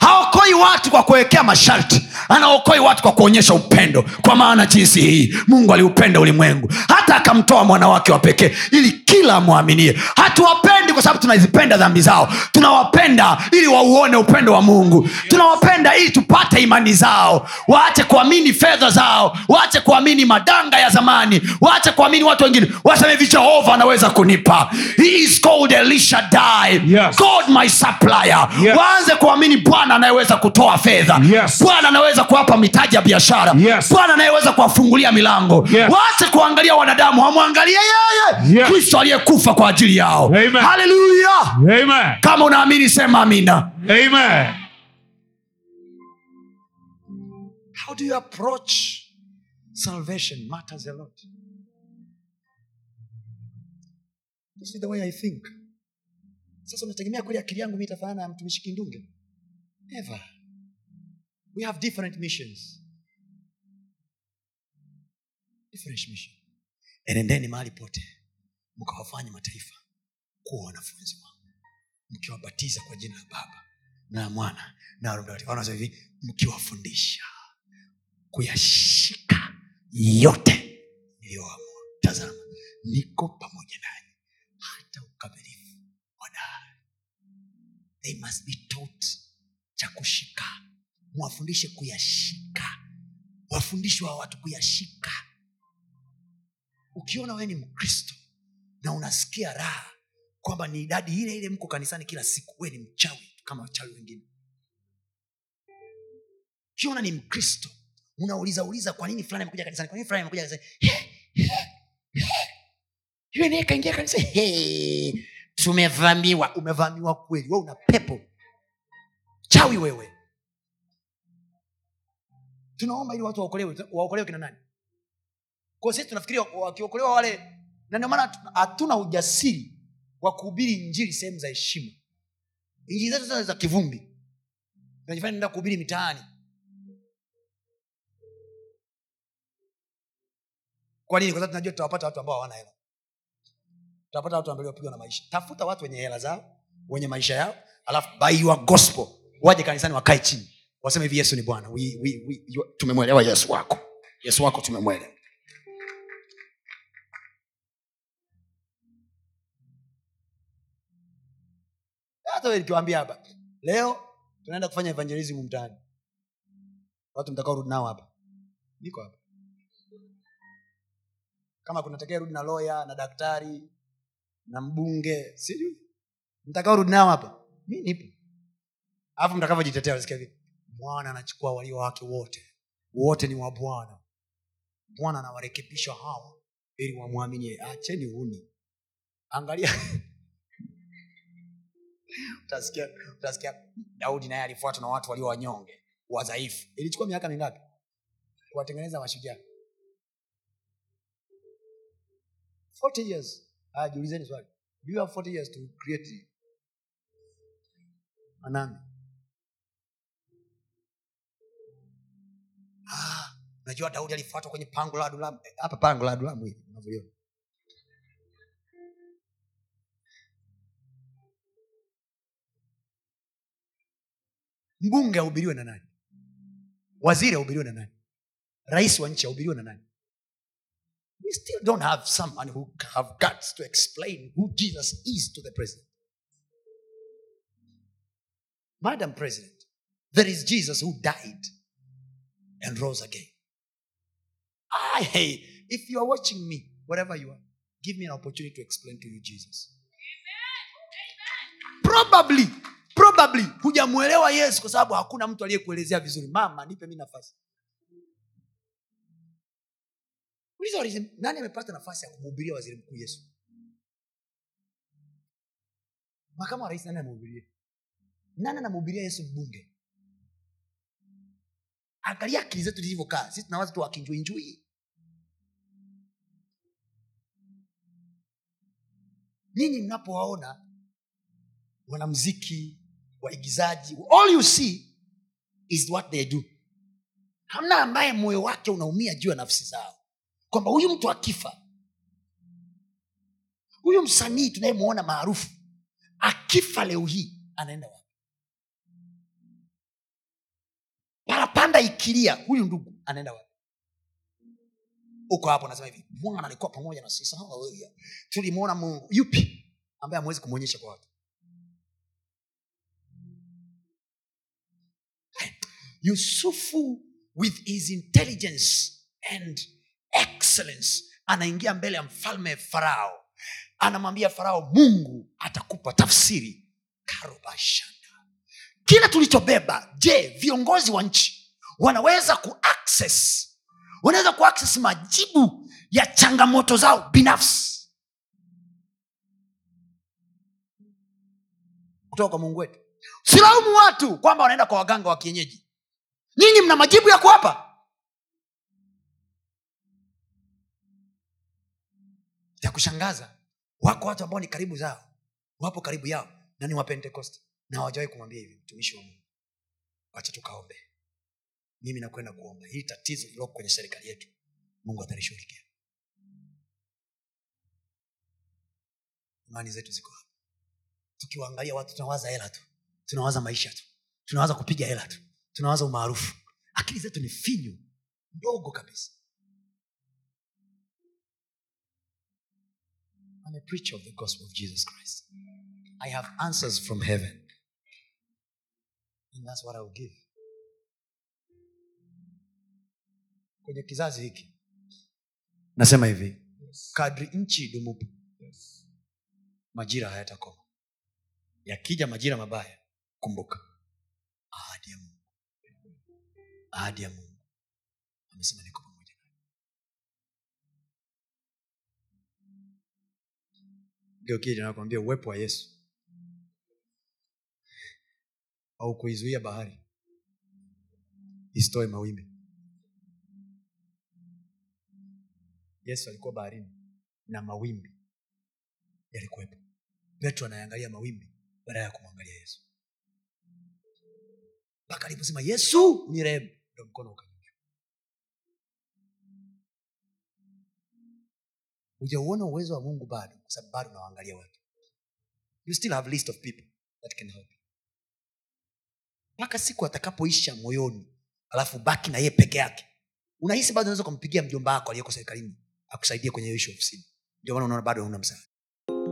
Haokoi watu kwa kuwekea masharti. Anaokoi watu kwa kuonyesha upendo. Kwa maana jinsi hii mungu aliupenda ulimwengu. Hata akamtoa mwana wake wa pekee ili kila amwaminie. Hatuwapendi kwa sababu tunazipenda dhambi zao. Tunawapenda ili wauone upendo wa mungu. Tunawapenda ili tupate imani zao. Waache kuamini fedha zao. Waache kuamini madanga ya zamani. Waache kuamini watu wengine. Waseme jehova anaweza kunipa. He is called elisha die Yes. god my supplier. Yes. waanze kuamini bwana anayeweza kutoa fedha. Yes. bwana anaweza kuwapa mitaji ya biashara. Yes. bwana anayeweza kuwafungulia milango. Yes. waache kuangalia wanadamu wamwangalie yeye. Yes. kristo aliyekufa kwa ajili yao. Haleluya. Kama unaamini sema amina. Amen. how do you approach salvation? Matters a lot. This is the way i think. Sasa unategemea kweli akili yangu mi itafanana na mtumishi kindunge never we have different missions. Different mission. Enendeni mahali pote mkawafanye mataifa kuwa wanafunzi wangu mkiwabatiza kwa jina la baba na mwana na Roho hivi mkiwafundisha kuyashika yote niliyoamuru tazama niko pamoja nanyi hata ukamilifu wa dahari. They must be taught cha kushika. Mwafundishe kuyashika. Wafundishwe wa watu kuyashika. Ukiona wewe ni mkristo na unasikia raha kwamba ni idadi ile ile mko kanisani kila siku wewe ni mchawi kama wachawi wengine. Ukiona ni mkristo unauliza uliza kwa nini fulani amekuja kanisani? Kwa nini fulani amekuja kanisani? Yule naye kaingia kanisa hey, tumevamiwa. Umevamiwa kweli. We una pepo chawi wewe. Tunaomba ili watu waokolewe. Waokolewe kina nani? Kwa sisi tunafikiria wakiokolewa wale na ndio maana hatuna ujasiri wa kuhubiri injili sehemu za heshima. Injili zetu za kivumbi. Tunajifanya nenda kuhubiri mitaani. Kwa nini? Kwa sababu tunajua tutawapata watu ambao hawana hela. Tutawapata watu ambao waliopigwa na maisha. Tafuta watu wenye hela zao wenye maisha yao alafu by your gospel waje kanisani wakae chini. Waseme hivi yesu ni bwana. Tumemwelewa yesu wako. Yesu wako tumemwelewa. Hata hapa leo tunaenda kufanya evangelism mtaani. Watu mtakao rudi nao hapa. Niko hapa. Kama kunatakia rudi na loya na daktari na mbunge sijui. Mtakao rudi nao hapa. Mi nipo alafu mtakavyojitetea nasikia vipi bwana anachukua walio wake wote. Wote ni wa bwana. Bwana anawarekebisha hawa ili wamwamini acheni uni angalia. Utasikia utasikia daudi naye alifuatwa na watu walio wanyonge wadhaifu. Ilichukua miaka mingapi? Kuwatengeneza mashujaa. Years. Jiulizeni swali. Do you have 40 years to create? Anami ah, najua daudi alifuatwa kwenye pango la adulamu. Eh, hapa pango la adulamu hivi unavyoiona mbunge ahubiriwe na nani? Waziri ahubiriwe na nani? Rais wa nchi ahubiriwe na nani? We still don't have someone who have guts to explain who jesus is to the president. Madam president there is jesus who died and rose again. I, hey, if you are watching me wherever you are give me an opportunity to explain to you jesus. Probably probably hujamwelewa yesu kwa sababu hakuna mtu aliyekuelezea vizuri. Mama nipe mi nafasi. Uliza nani amepata nafasi ya kumhubiria waziri mkuu yesu? Makamu wa rais nani amhubiria nani anamhubiria yesu mbunge angalia akili zetu zilivyokaa sisi tunawaza tu wakinjuinjui ninyi mnapowaona wanamziki waigizaji all you see is what they do. Hamna ambaye moyo wake unaumia juu ya nafsi zao. Kwamba huyu mtu akifa huyu msanii tunayemwona maarufu akifa leo hii anaenda wapi parapanda ikilia huyu ndugu anaenda wapi? Uko hapo nasema hivi bwana alikuwa pamoja na sisi. Haleluya tulimwona mungu. Yupi? Ambaye amewezi kumwonyesha kwa watu. Yusufu with his intelligence and excellence anaingia mbele ya mfalme farao. Anamwambia farao mungu atakupa tafsiri. Karobashanda kila tulichobeba je viongozi wa nchi wanaweza kuaccess wanaweza kuaccess majibu ya changamoto zao binafsi. Kutoka kwa mungu wetu. Silaumu watu kwamba wanaenda kwa waganga wa kienyeji. Nyinyi mna majibu ya kuwapa. Ya kushangaza wako watu ambao ni karibu zao. Wapo karibu yao na ni wapentekoste na hawajawahi kumwambia hivi mtumishi wa mungu. Wacha tukaombe mimi nakwenda kuomba. Hili tatizo liloko kwenye serikali yetu mungu atalishughulikia. Imani zetu ziko hapa. Tukiwaangalia watu tunawaza hela tu. Tunawaza maisha tu. Tunawaza kupiga hela tu. Tunawaza umaarufu. Akili zetu ni finyu ndogo kabisa. I'm a preacher of the gospel of Jesus Christ. I have answers from heaven. And that's what I will give. Kwenye kizazi hiki. Nasema hivi. Kadri nchi idumupo majira hayatakoma yakija majira mabaya kumbuka ahadi ya mungu. Ahadi ya mungu. Amesema niko pamoja nawe. ndio kile nakwambia uwepo wa yesu au kuizuia bahari isitoe mawimbi yesu alikuwa baharini na mawimbi yalikuwepo. Petro anayangalia mawimbi badala ya kumwangalia yesu. Mpaka aliposema yesu ni rehemu ndo mkono ukanyushwa hujauona uwezo wa mungu bado kwa sababu bado unawaangalia watu. You still have list of people that can help mpaka siku atakapoisha moyoni alafu baki na yeye peke yake unahisi bado unaweza kumpigia mjomba wako aliyeko serikalini akusaidie kwenye ishu ofisini. Ndio maana unaona bado una msaada